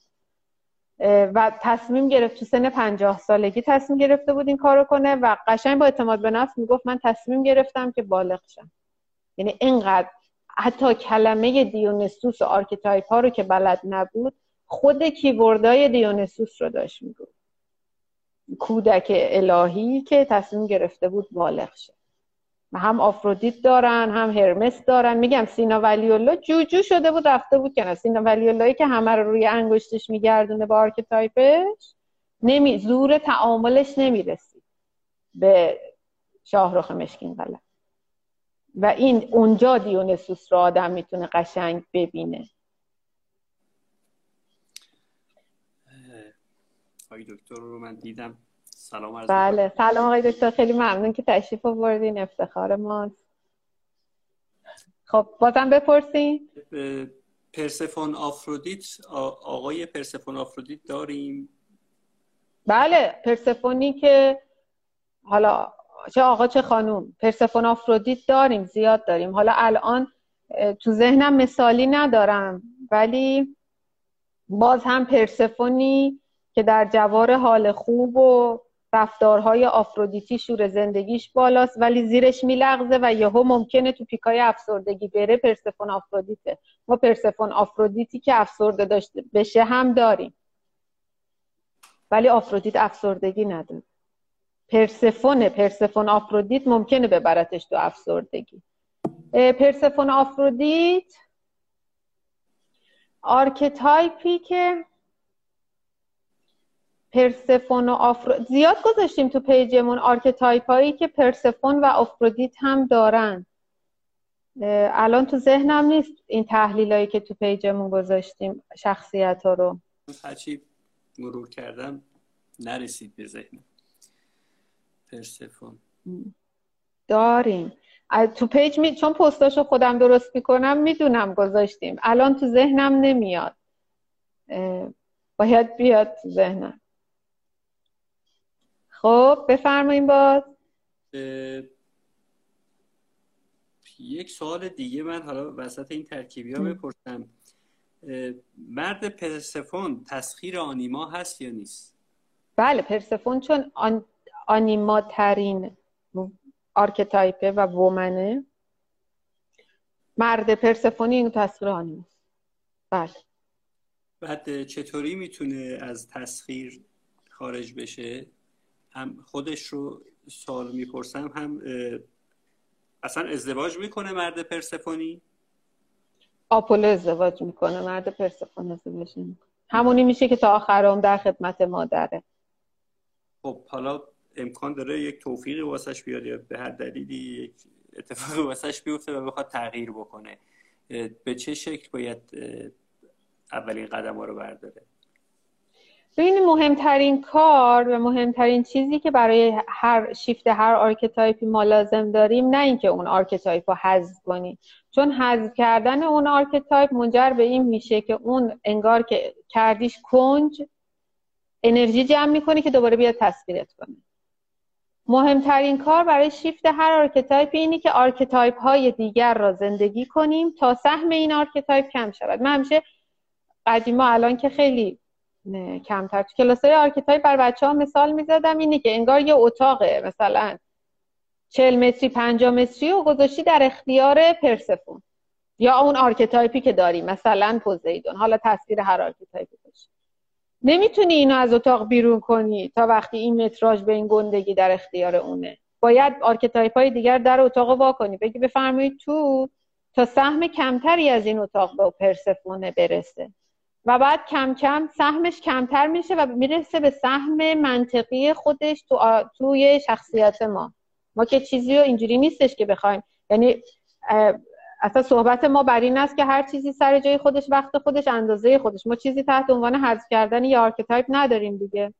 و تصمیم گرفت تو سن پنجاه سالگی تصمیم گرفته بود این کارو کنه و قشنگ با اعتماد به نفس می‌گفت من تصمیم گرفتم که بالغ شم. یعنی اینقدر حتی کلمه دیونسوس و archetype ها رو که بلد نبود خود keyword های دیونسوس رو داشت می‌گفت. کودک الهی که تصمیم گرفته بود بالغ شه. هم آفرودیت دارن هم هرمس دارن. میگم سینا ولی الله جوجو شده بود رفته بود کنه سینا ولی اللهی که همه رو روی انگشتش میگردونه با archetype ش نمی زور تعاملش نمی‌رسید به شاهرخ مشکین قلم و این اونجا دیونسوس رو آدم می‌تونه قشنگ ببینه. آقای دکتر رو من دیدم. سلام عرض بله سلام آقای دکتر. خیلی ممنون که تشریف آوردین. افتخار ماست. خب بازم بپرسین. پرسفون آفرودیت آقای پرسفون آفرودیت داریم؟ بله پرسفونی که حالا چه آقا چه خانوم پرسفون آفرودیت داریم زیاد داریم. حالا الان تو ذهنم مثالی ندارم ولی باز هم پرسفونی که در جوار حال خوب و رفتارهای آفرودیتی شور زندگیش بالاست ولی زیرش میلغزه و یهو ممکنه تو پیکای افسردگی بره پرسفون آفرودیته. ما پرسفون آفرودیتی که افسرده داشته بشه هم داریم. ولی آفرودیت افسردگی نداره. پرسفون پرسفون آفرودیت ممکنه ببرتش تو افسردگی. پرسفون آفرودیت archetype ی که پرسفون و آفرو... زیاد گذاشتیم تو page مون archetype هایی که پرسفون و آفرودیت هم دارن. الان تو ذهنم نیست این تحلیل هایی که تو page مون گذاشتیم شخصیت ها رو. هرچی مرور کردم نرسید به ذهنم. پرسفون. داریم. تو پیج می... چون پستاشو خودم درست می‌کنم می‌دونم گذاشتیم. الان تو ذهنم نمیاد. باید بیاد تو ذهنم. خب بفرماییم باز. یک سوال دیگه من حالا وسط این ترکیبی ها بپرسم. مرد پرسفون تسخیر آنیما هست یا نیست؟ بله پرسفون چون آن... آنیما ترین آرکتایپه و وومنه. مرد پرسفونی این تسخیر آنیما بله. بعد چطوری می‌تونه از تسخیر خارج بشه؟ هم خودش رو سوال می‌پرسم هم اصلا ازدواج می‌کنه مرد پرسفونی آپولو ازدواج می‌کنه مرد پرسفون ازدواج می‌کنه همونی میشه که تا آخرام در خدمت مادره. خب حالا امکان داره یک توفیقی واسش بیاد یا به هر دلیلی یک اتفاقی واسش بیفته و بخواد تغییر بکنه. به چه شکل باید اولین قدم ها رو برداره؟ ببینید مهمترین کار و مهمترین چیزی که برای هر شیفت هر archetype ی ما لازم داریم نه اینکه اون archetype رو حذف کنیم. چون حذف کردن اون archetype منجر به این میشه که اون انگار که کردیش کنج انرژی جمع می‌کنه که دوباره بیاد تسخیرت کنه. مهمترین کار برای شیفت هر archetype اینه که archetype های دیگر را زندگی کنیم تا سهم این archetype کم شود. من همیشه قدیما الان که خیلی کمتر. تو کلاس های archetype بر بچه ها مثال می‌زدم اینه که انگار یه اتاقه مثلا چل متری پنجا متری و گذاشتی در اختیار پرسفون یا اون archetype ی که داری مثلا پوزیدون. حالا تسخیر هر archetype ی باشه. نمی‌تونی اینو از اتاق بیرون کنی تا وقتی این متراژ به این گندگی در اختیار اونه. باید archetype های دیگر در اتاق وا کنی. بگی بفرمایید تو تا سهم کمتری از این اتاق به پرسفونه برسه. و بعد کم کم سهمش کمتر میشه و می‌رسه به سهم منطقی خودش تو توی شخصیت ما. ما که چیزی رو اینجوری نیستش که بخوایم. یعنی اصلا صحبت ما بر این است که هر چیزی سر جای خودش وقت خودش اندازه خودش. ما چیزی تحت عنوان حذف کردن یا archetype نداریم دیگه.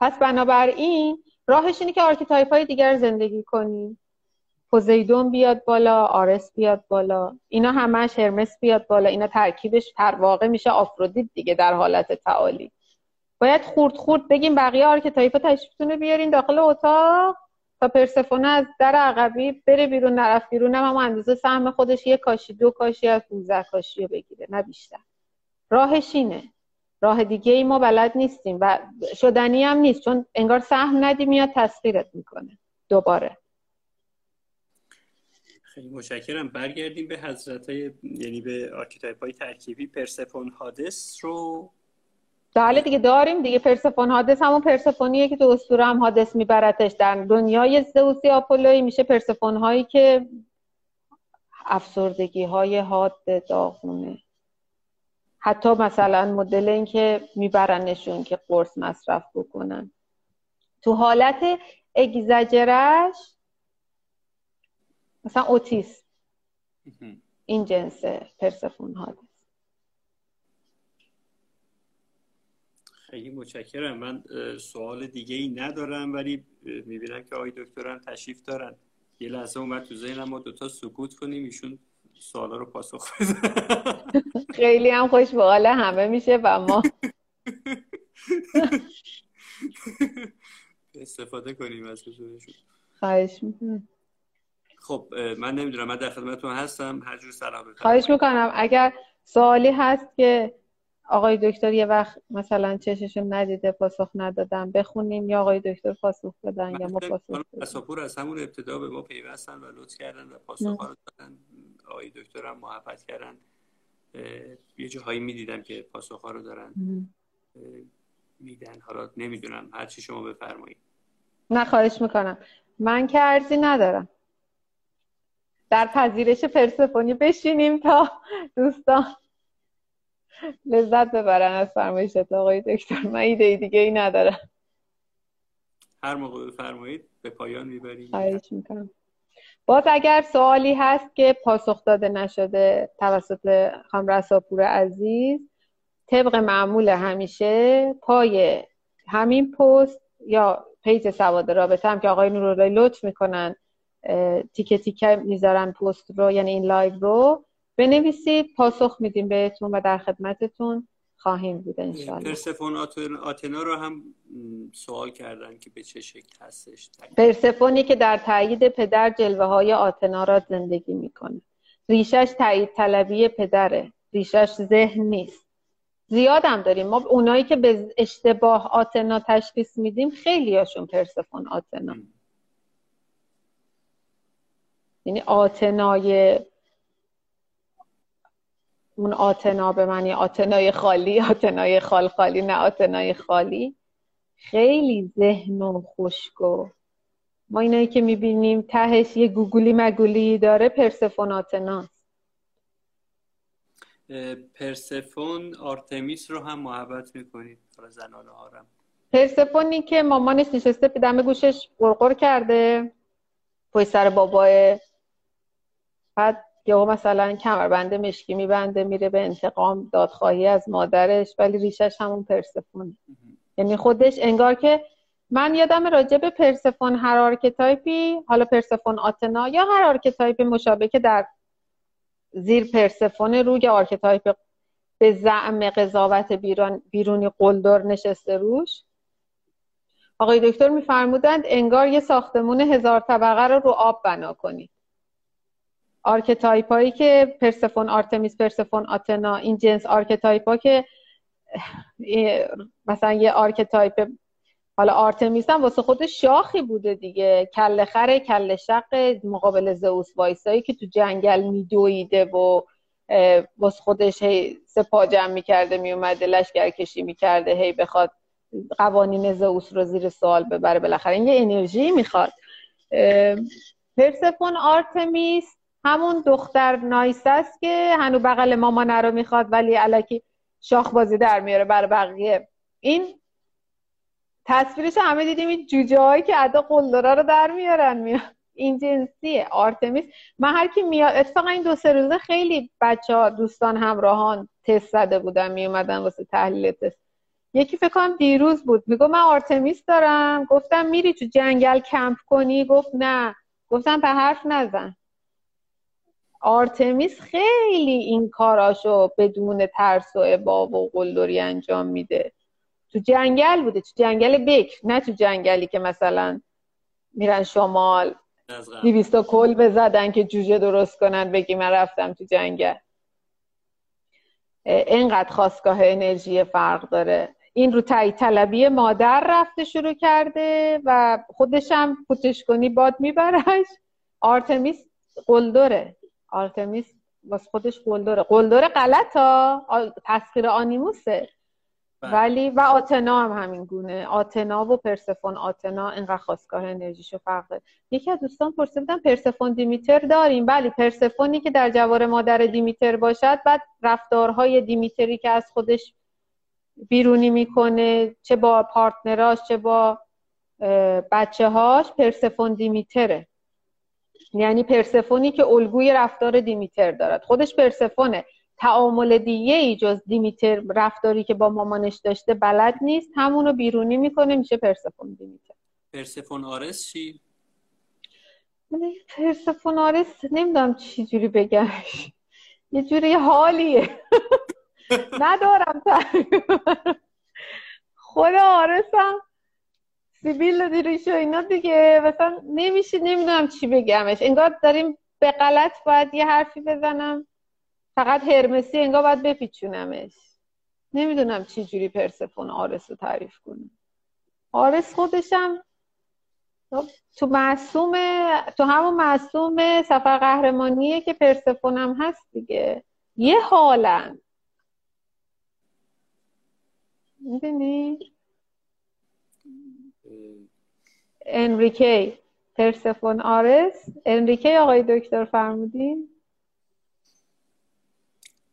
پس بنابراین راهش اینه که archetype های دیگر زندگی کنیم. پوزیدون بیاد بالا آرس بیاد بالا اینا همش هرمس بیاد بالا اینا ترکیبش در واقع میشه آفرودیت دیگه در حالت تعالی. باید خورد خورد بگیم بقیه archetype تشریفتون بیارین داخل اتاق تا پرسفونه از در عقبی بره بیرون نرفت بیرون. اما اندازه سهم خودش یه کاشی دو کاشی از 15 کاشی رو بگیره نه بیشتر. راهش اینه. راه دیگه ای ما بلد نیستیم و شدنی هم نیست چون انگار سهم ندی میاد تسخیرت می‌کنه دوباره. خیلی متشکرم. برگردیم به حضرت های یعنی به archetype های ترکیبی. پرسفون هادس رو بله دیگه داریم دیگه. پرسفون هادس همون پرسفونیه که تو اسطوره هم هادس میبرتش. در دنیای زئوسی آپولوی میشه پرسفون هایی که افسردگی های حاد داغونه. حتی مثلا مدل این که میبرنشون که قرص مصرف بکنن. تو حالت اگزجرش مثلا اوتیس این جنس پرسفون ها خیلی متشکرم. من سوال دیگه ای ندارم ولی می‌بینم که آقای دکترم تشریف دارن. یه لحظه اومد تو ذهنم ما دوتا سکوت کنیم ایشون سوالا رو پاسخ (laughs) خیلی هم خوش به همه میشه و ما. (laughs) استفاده کنیم از حضورشون. خواهش می‌کنم. خب من نمی‌دونم من در خدمتتون هستم. هر جور سلام خواهش می‌کنم. اگر سوالی هست که آقای دکتر یه وقت مثلا چششون ندیده پاسخ ندادن بخونیم یا آقای دکتر پاسخ بدن یا ما پاسخ بدن از همون ابتدا به ما پیوستن و لطف کردن و پاسخ رو دادن. آقای دکتر هم محبت کردن. یه جاهایی می‌دیدم که پاسخ ها رو دارن. میدن. حالا نمی‌دونم. هر چی شما بفرمایید. نه خواهش می‌کنم. من که ارزی ندارم. در پذیرش پرسفونی بشینیم تا دوستان لذت ببرن از فرمایشت آقای دکتر. من ایده دیگه ای ندارم. هر موقع بفرمایید به پایان می‌بریم. خواهش می‌کنم. باز اگر سوالی هست که پاسخ داده نشده توسط خانم رساپور عزیز طبق معمول همیشه پای همین پست یا page سواد رابطه هم که آقای نورالله لطف می‌کنن تیکه تیکه می‌ذارن پست رو یعنی این live رو. بنویسید پاسخ میدیم بهتون و در خدمتتون خواهیم بود انشاءالله. پرسفون آتنا رو هم سوال کردن که به چه شکل هستش. پرسفونی که در تایید پدر جلوه های آتنا را زندگی می‌کنه. ریشش تایید طلبی پدره. ریشش ذهن نیست. زیاد هم داریم. ما اونایی که به اشتباه آتنا تشخیص میدیم خیلی هاشون پرسفون آتنا. یعنی آتنای اون آتنا به معنی آتنای خالی آتنای خال خالی نه آتنای خالی. خیلی ذهن و خشک و ما اینایی که می‌بینیم تهش یه گوگولی مگولی داره پرسفون آتناست. پرسفون آرتمیس رو هم محبت می‌کنید زنانه هارم پرسفونی که مامانش نشسته دم گوشش قرقر کرده. پای سر بابای بعد یا مثلا کمربند مشکی میبنده میره به انتقام دادخواهی از مادرش ولی ریشش همون پرسفون یعنی خودش انگار که من یادم راجع به پرسفون هر archetype ی حالا پرسفون آتنا یا هر archetype مشابه که در زیر پرسفون روی archetype به زعم قضاوت بیرون بیرونی قلدر نشسته روش. آقای دکتر میفرمودند انگار یه ساختمون هزار طبقه رو رو آب بنا کنید archetype هایی که پرسفون آرتمیس پرسفون آتنا این جنس archetype ها که مثلا یه archetype حالا آرتمیس هم واسه خود شاخی بوده دیگه. کله خره کله شق مقابل زئوس وایسایی که تو جنگل میدویده و واسه خودش هی سپاه جمع می‌کرده میومده لشگر کشی می‌کرده هی بخواد قوانین زئوس رو زیر سوال ببره. بالاخره این یه انرژی می‌خواد. پرسفون آرتمیس همون دختر nice است که هنو بغل مامانه رو می‌خواد ولی الکی شاخ بازی در میاره برا بقیه. این تصویرش همه دیدیم این جوجه هایی که ادا قلدرا رو در میارن. میاد. این جنسیه آرتمیس. من هر کی میاد اتفاقا این دو سه روزه خیلی بچه ها دوستان همراهان تست زده بودن میومدن واسه تحلیل تست. یکی فکر کنم دیروز بود. میگه من آرتمیس دارم. گفتم میری تو جنگل کمپ کنی؟ گفت نه. گفتم به حرف نزن. آرتمیس خیلی این کاراشو بدون ترس و عباب و قلدری انجام میده. تو جنگل بوده تو جنگل بکر نه تو جنگلی که مثلا میرن شمال دیویستا کل بزدن که جوجه درست کنن بگی من رفتم تو جنگل. اینقدر خواستگاه انرژی فرق داره. این رو تایی طلبی مادر رفته شروع کرده و خودش هم پوتش کنی باد میبرش. آرتمیس قلدره. آرتمیس واسه خودش قلدره قلدر غلط ها. تسخیر آنیموسه. بله. ولی و آتنا هم همین گونه. آتنا و پرسفون. آتنا اینقدر خاستگاه انرژیشو فرق داره. یکی از دوستان پرسیده بودن پرسفون دیمیتر داریم. بله پرسفونی که در جوار مادر دیمیتر باشد بعد رفتارهای دیمیتری که از خودش بیرونی می‌کنه چه با partner اش چه با بچه هاش پرسفون دیمیتره. یعنی پرسفونی که الگوی رفتار دیمیتر دارد. خودش پرسفونه. تعامل دیگه ای جز دیمیتر رفتاری که با مامانش داشته بلد نیست. همونو بیرونی می‌کنه میشه پرسفون دیمیتر. پرسفون آرس چی؟ پرسفون آرس نمی‌دونم چی جوری بگمش. یه جوری حالیه. (laughs) ندارم خود آرسم سیبیل و دیریش و اینا دیگه مثلا نمیشه نمی‌دونم چی بگمش. انگار داریم به غلط باید یه حرفی بزنم. فقط هرمسی انگار باید بپیچونمش. نمی‌دونم چی جوری پرسفون آرس رو تعریف کنم آرس خودشم تو معصوم تو همون معصوم سفر قهرمانیه که پرسفونم هست دیگه. یه حالن. می‌دونی؟ انریکی پرسفون آرس. انریکی آقای دکتر فرمودین.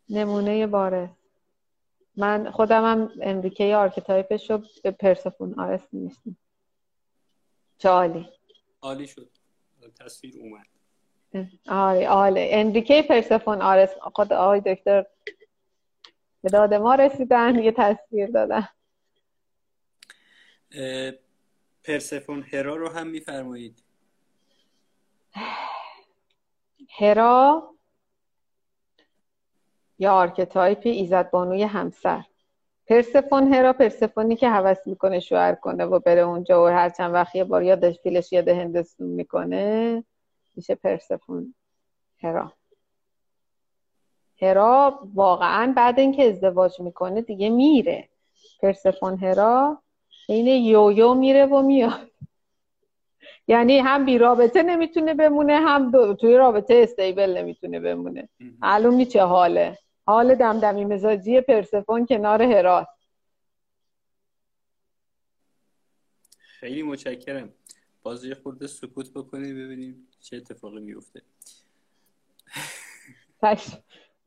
نمونه باره. من خودم هم انریکی آرکتایپش رو به پرسفون آرس نیستم چه عالی عالی شد. تصویر اومد. آره آله انریکی پرسفون آرس. خود آقای دکتر به داد ما رسیدن. یه تصویر دادن. پرسفون هرا رو هم میفرمایید. هرا یا archetype ایزد بانوی همسر. پرسفون هرا پرسفونی که هوس می‌کنه شوهر کنه و بره اونجا و هر چند وقت یه بار یادش فیلش یاد هندستون می‌کنه میشه پرسفون هرا. هرا واقعا بعد اینکه ازدواج می‌کنه دیگه میره. پرسفون هرا این یویو میره و میاد. یعنی هم بی رابطه نمی‌تونه بمونه هم دو توی رابطه استیبل نمی‌تونه بمونه. معلوم چه حاله. حال دمدمی مزاجی پرسفون کنار هرات. خیلی متشکرم. باز یه خورده سکوت بکنیم ببینیم چه اتفاقی میفته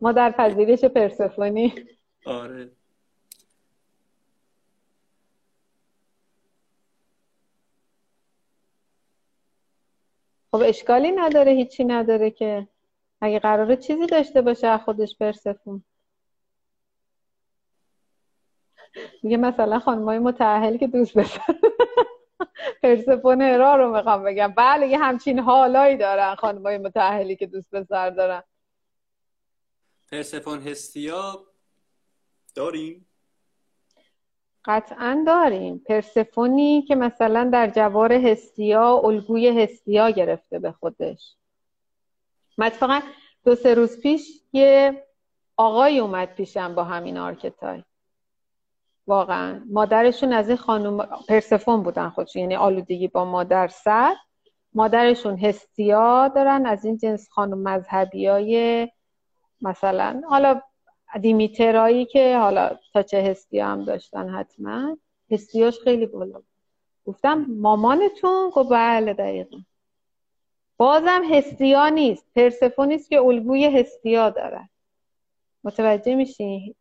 ما در پذیرش پرسفونی. آره. خب اشکالی نداره هیچی نداره که. اگه قراره چیزی داشته باشه خودش پرسفون میگه مثلا خانمای متعهل که دوست بسن. (laughs) پرسفون هرا رو می‌خوام بگم. بله یه همچین حالایی دارن خانمای متعهلی که دوست بسر دارن. پرسفون هستیا؟ داریم؟ قطعا داریم. پرسفونی که مثلا در جوار هستیا الگوی هستیا گرفته به خودش. اتفاقا دو سه روز پیش یه آقای اومد پیشم با همین آرکتای واقعا. مادرشون از این خانوم پرسفون بودن خودشون یعنی آلودگی با مادر سر. مادرشون هستیا دارن. از این جنس خانم مذهبی های مثلا حالا دیمیترایی که حالا تا چه هستیا هم داشتن حتما هستیاش خیلی بالا گفتم مامانتون؟ گفت بله دقیقا. بازم هستیا نیست. پرسفونیست که الگوی هستیا دارد متوجه میشین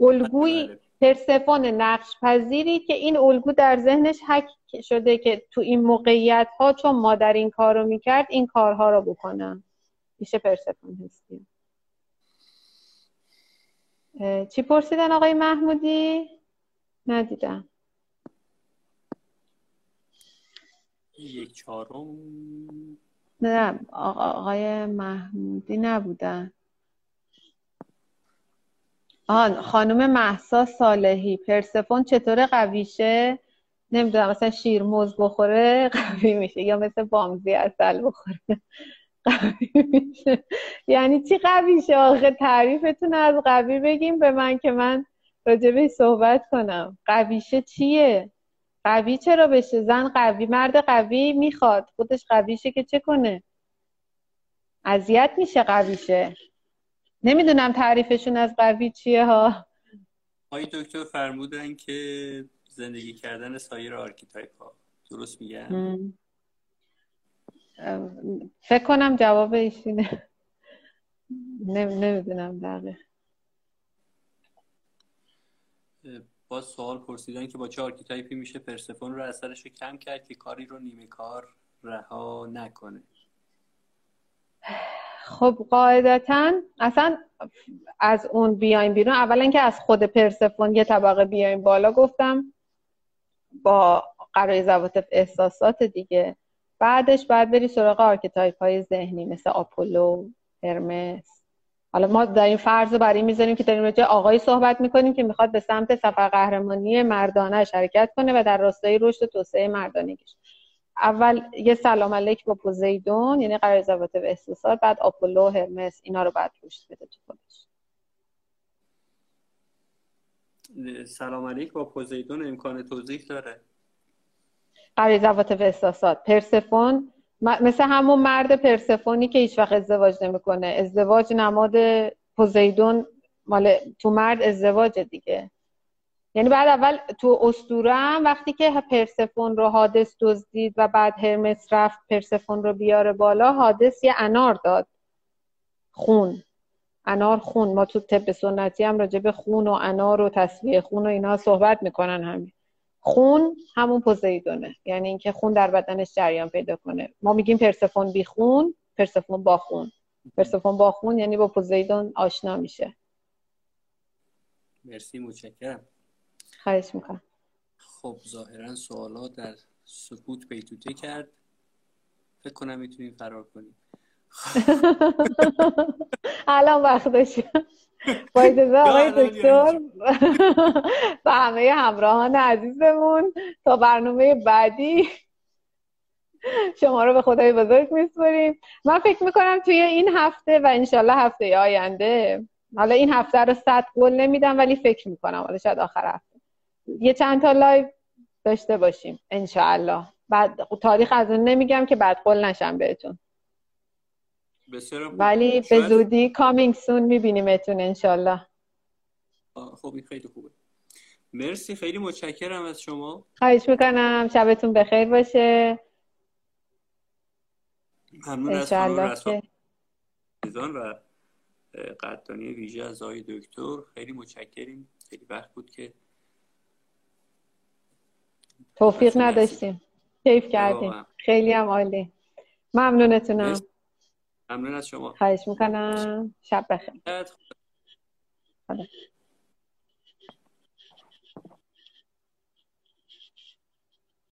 الگوی بله. پرسفون نقش پذیری که این الگو در ذهنش حک شده که تو این موقعیت ها چون مادر این کار رو می‌کرد این کارها رو بکنم میشه پرسفون هستی چی پرسیدن آقای محمودی؟ ندیدم. یک چهارم. نه آقای محمودی نبودن. آن خانم محسا صالحی پرسفون چطور قویشه؟ نمی‌دونم مثلا شیرموز بخوره قوی میشه یا مثل بامزی اصل بخوره. قوی (laughs) میشه یعنی چی قویشه آخه؟ تعریفتون از قوی بگیم به من که من راجبه صحبت کنم. قویشه چیه؟ قوی چرا بشه؟ زن قوی مرد قوی می‌خواد. خودش قویشه که چه کنه؟ اذیت میشه قویشه. نمی‌دونم تعریفشون از قوی چیه ها. آقای دکتر فرمودن که زندگی کردن سایر archetype ها درست میگم؟ فکر کنم جواب ایشینه. نمی‌دونم دقیق باز سوال پرسیدن که با چه archetype ی میشه پرسفون رو اثرش رو کم کرد که کاری رو نیمه کار رها نکنه؟ خب قاعدتا اصلا از اون بیایم بیرون. اولا که از خود پرسفون یه طبقه بیایم بالا گفتم. با قرای عواطف احساسات دیگه. بعدش بعد بری سراغ archetype های ذهنی مثل آپولو هرمس. حالا ما در این فرض رو برای می‌ذاریم که داریم راجع آقایی صحبت می‌کنیم که می‌خواد به سمت سفر قهرمانی مردانه شرکت کنه و در راستای رشد توسعه مردانگیش. اول یه سلام علیک با پوزیدون یعنی قرار زوات و احساسات بعد آپولو هرمس اینا رو بعد رشد بده تو خودش. سلام علیک با پوزیدون امکان توضیح داره. زوات و احساسات. پرسفون مثل همون مرد پرسفونی که هیچ وقت ازدواج نمی‌کنه. ازدواج نماد پوزیدون مال تو مرد ازدواج دیگه. یعنی بعد اول تو استورم وقتی که پرسفون رو حادث دزدید و بعد هرمس رفت پرسفون رو بیاره بالا حادث یه انار داد. خون. انار خون. ما تو طب سنتی هم راجع به خون و انار و تصویه خون و اینا صحبت می‌کنن همین. خون همون پوزیدونه. یعنی اینکه خون در بدنش جریان پیدا کنه. ما میگیم پرسفون بی خون پرسفون با خون. پرسفون با خون یعنی با پوزیدون آشنا میشه. مرسی متشکرم. خواهش می‌کنم. خب ظاهرا سوالات در سکوت بیتوته کرد. فکر کنم می‌تونیم فرار کنیم. (laughs) الان وقتش. با اجازه آقای دکتر و (laughs) همه همراهان عزیزمون تا برنامه بعدی. شما رو به خدای بزرگ میسپریم من فکر می‌کنم توی این هفته و انشالله هفته آینده حالا این هفته رو صد قول نمیدم ولی فکر می‌کنم حالا شاید آخر هفته. یه چند تا live داشته باشیم انشالله. بعد تاریخ از اون نمیگم که بعد قول نشم بهتون. ولی به زودی کامینگ سون میبینیمتون انشالله. خب این خیلی خوبه. مرسی خیلی متشکرم از شما. خواهش می‌کنم. شبتون بخیر باشه. ممنون از خانم و قدردانی ویژه از آقای دکتر خیلی متشکریم. خیلی وقت بود که توفیق نداشتیم. کیف کردیم. خیلی هم عالی. ممنونتونم. ممنون از شما. خواهش می‌کنم. شب بخیر.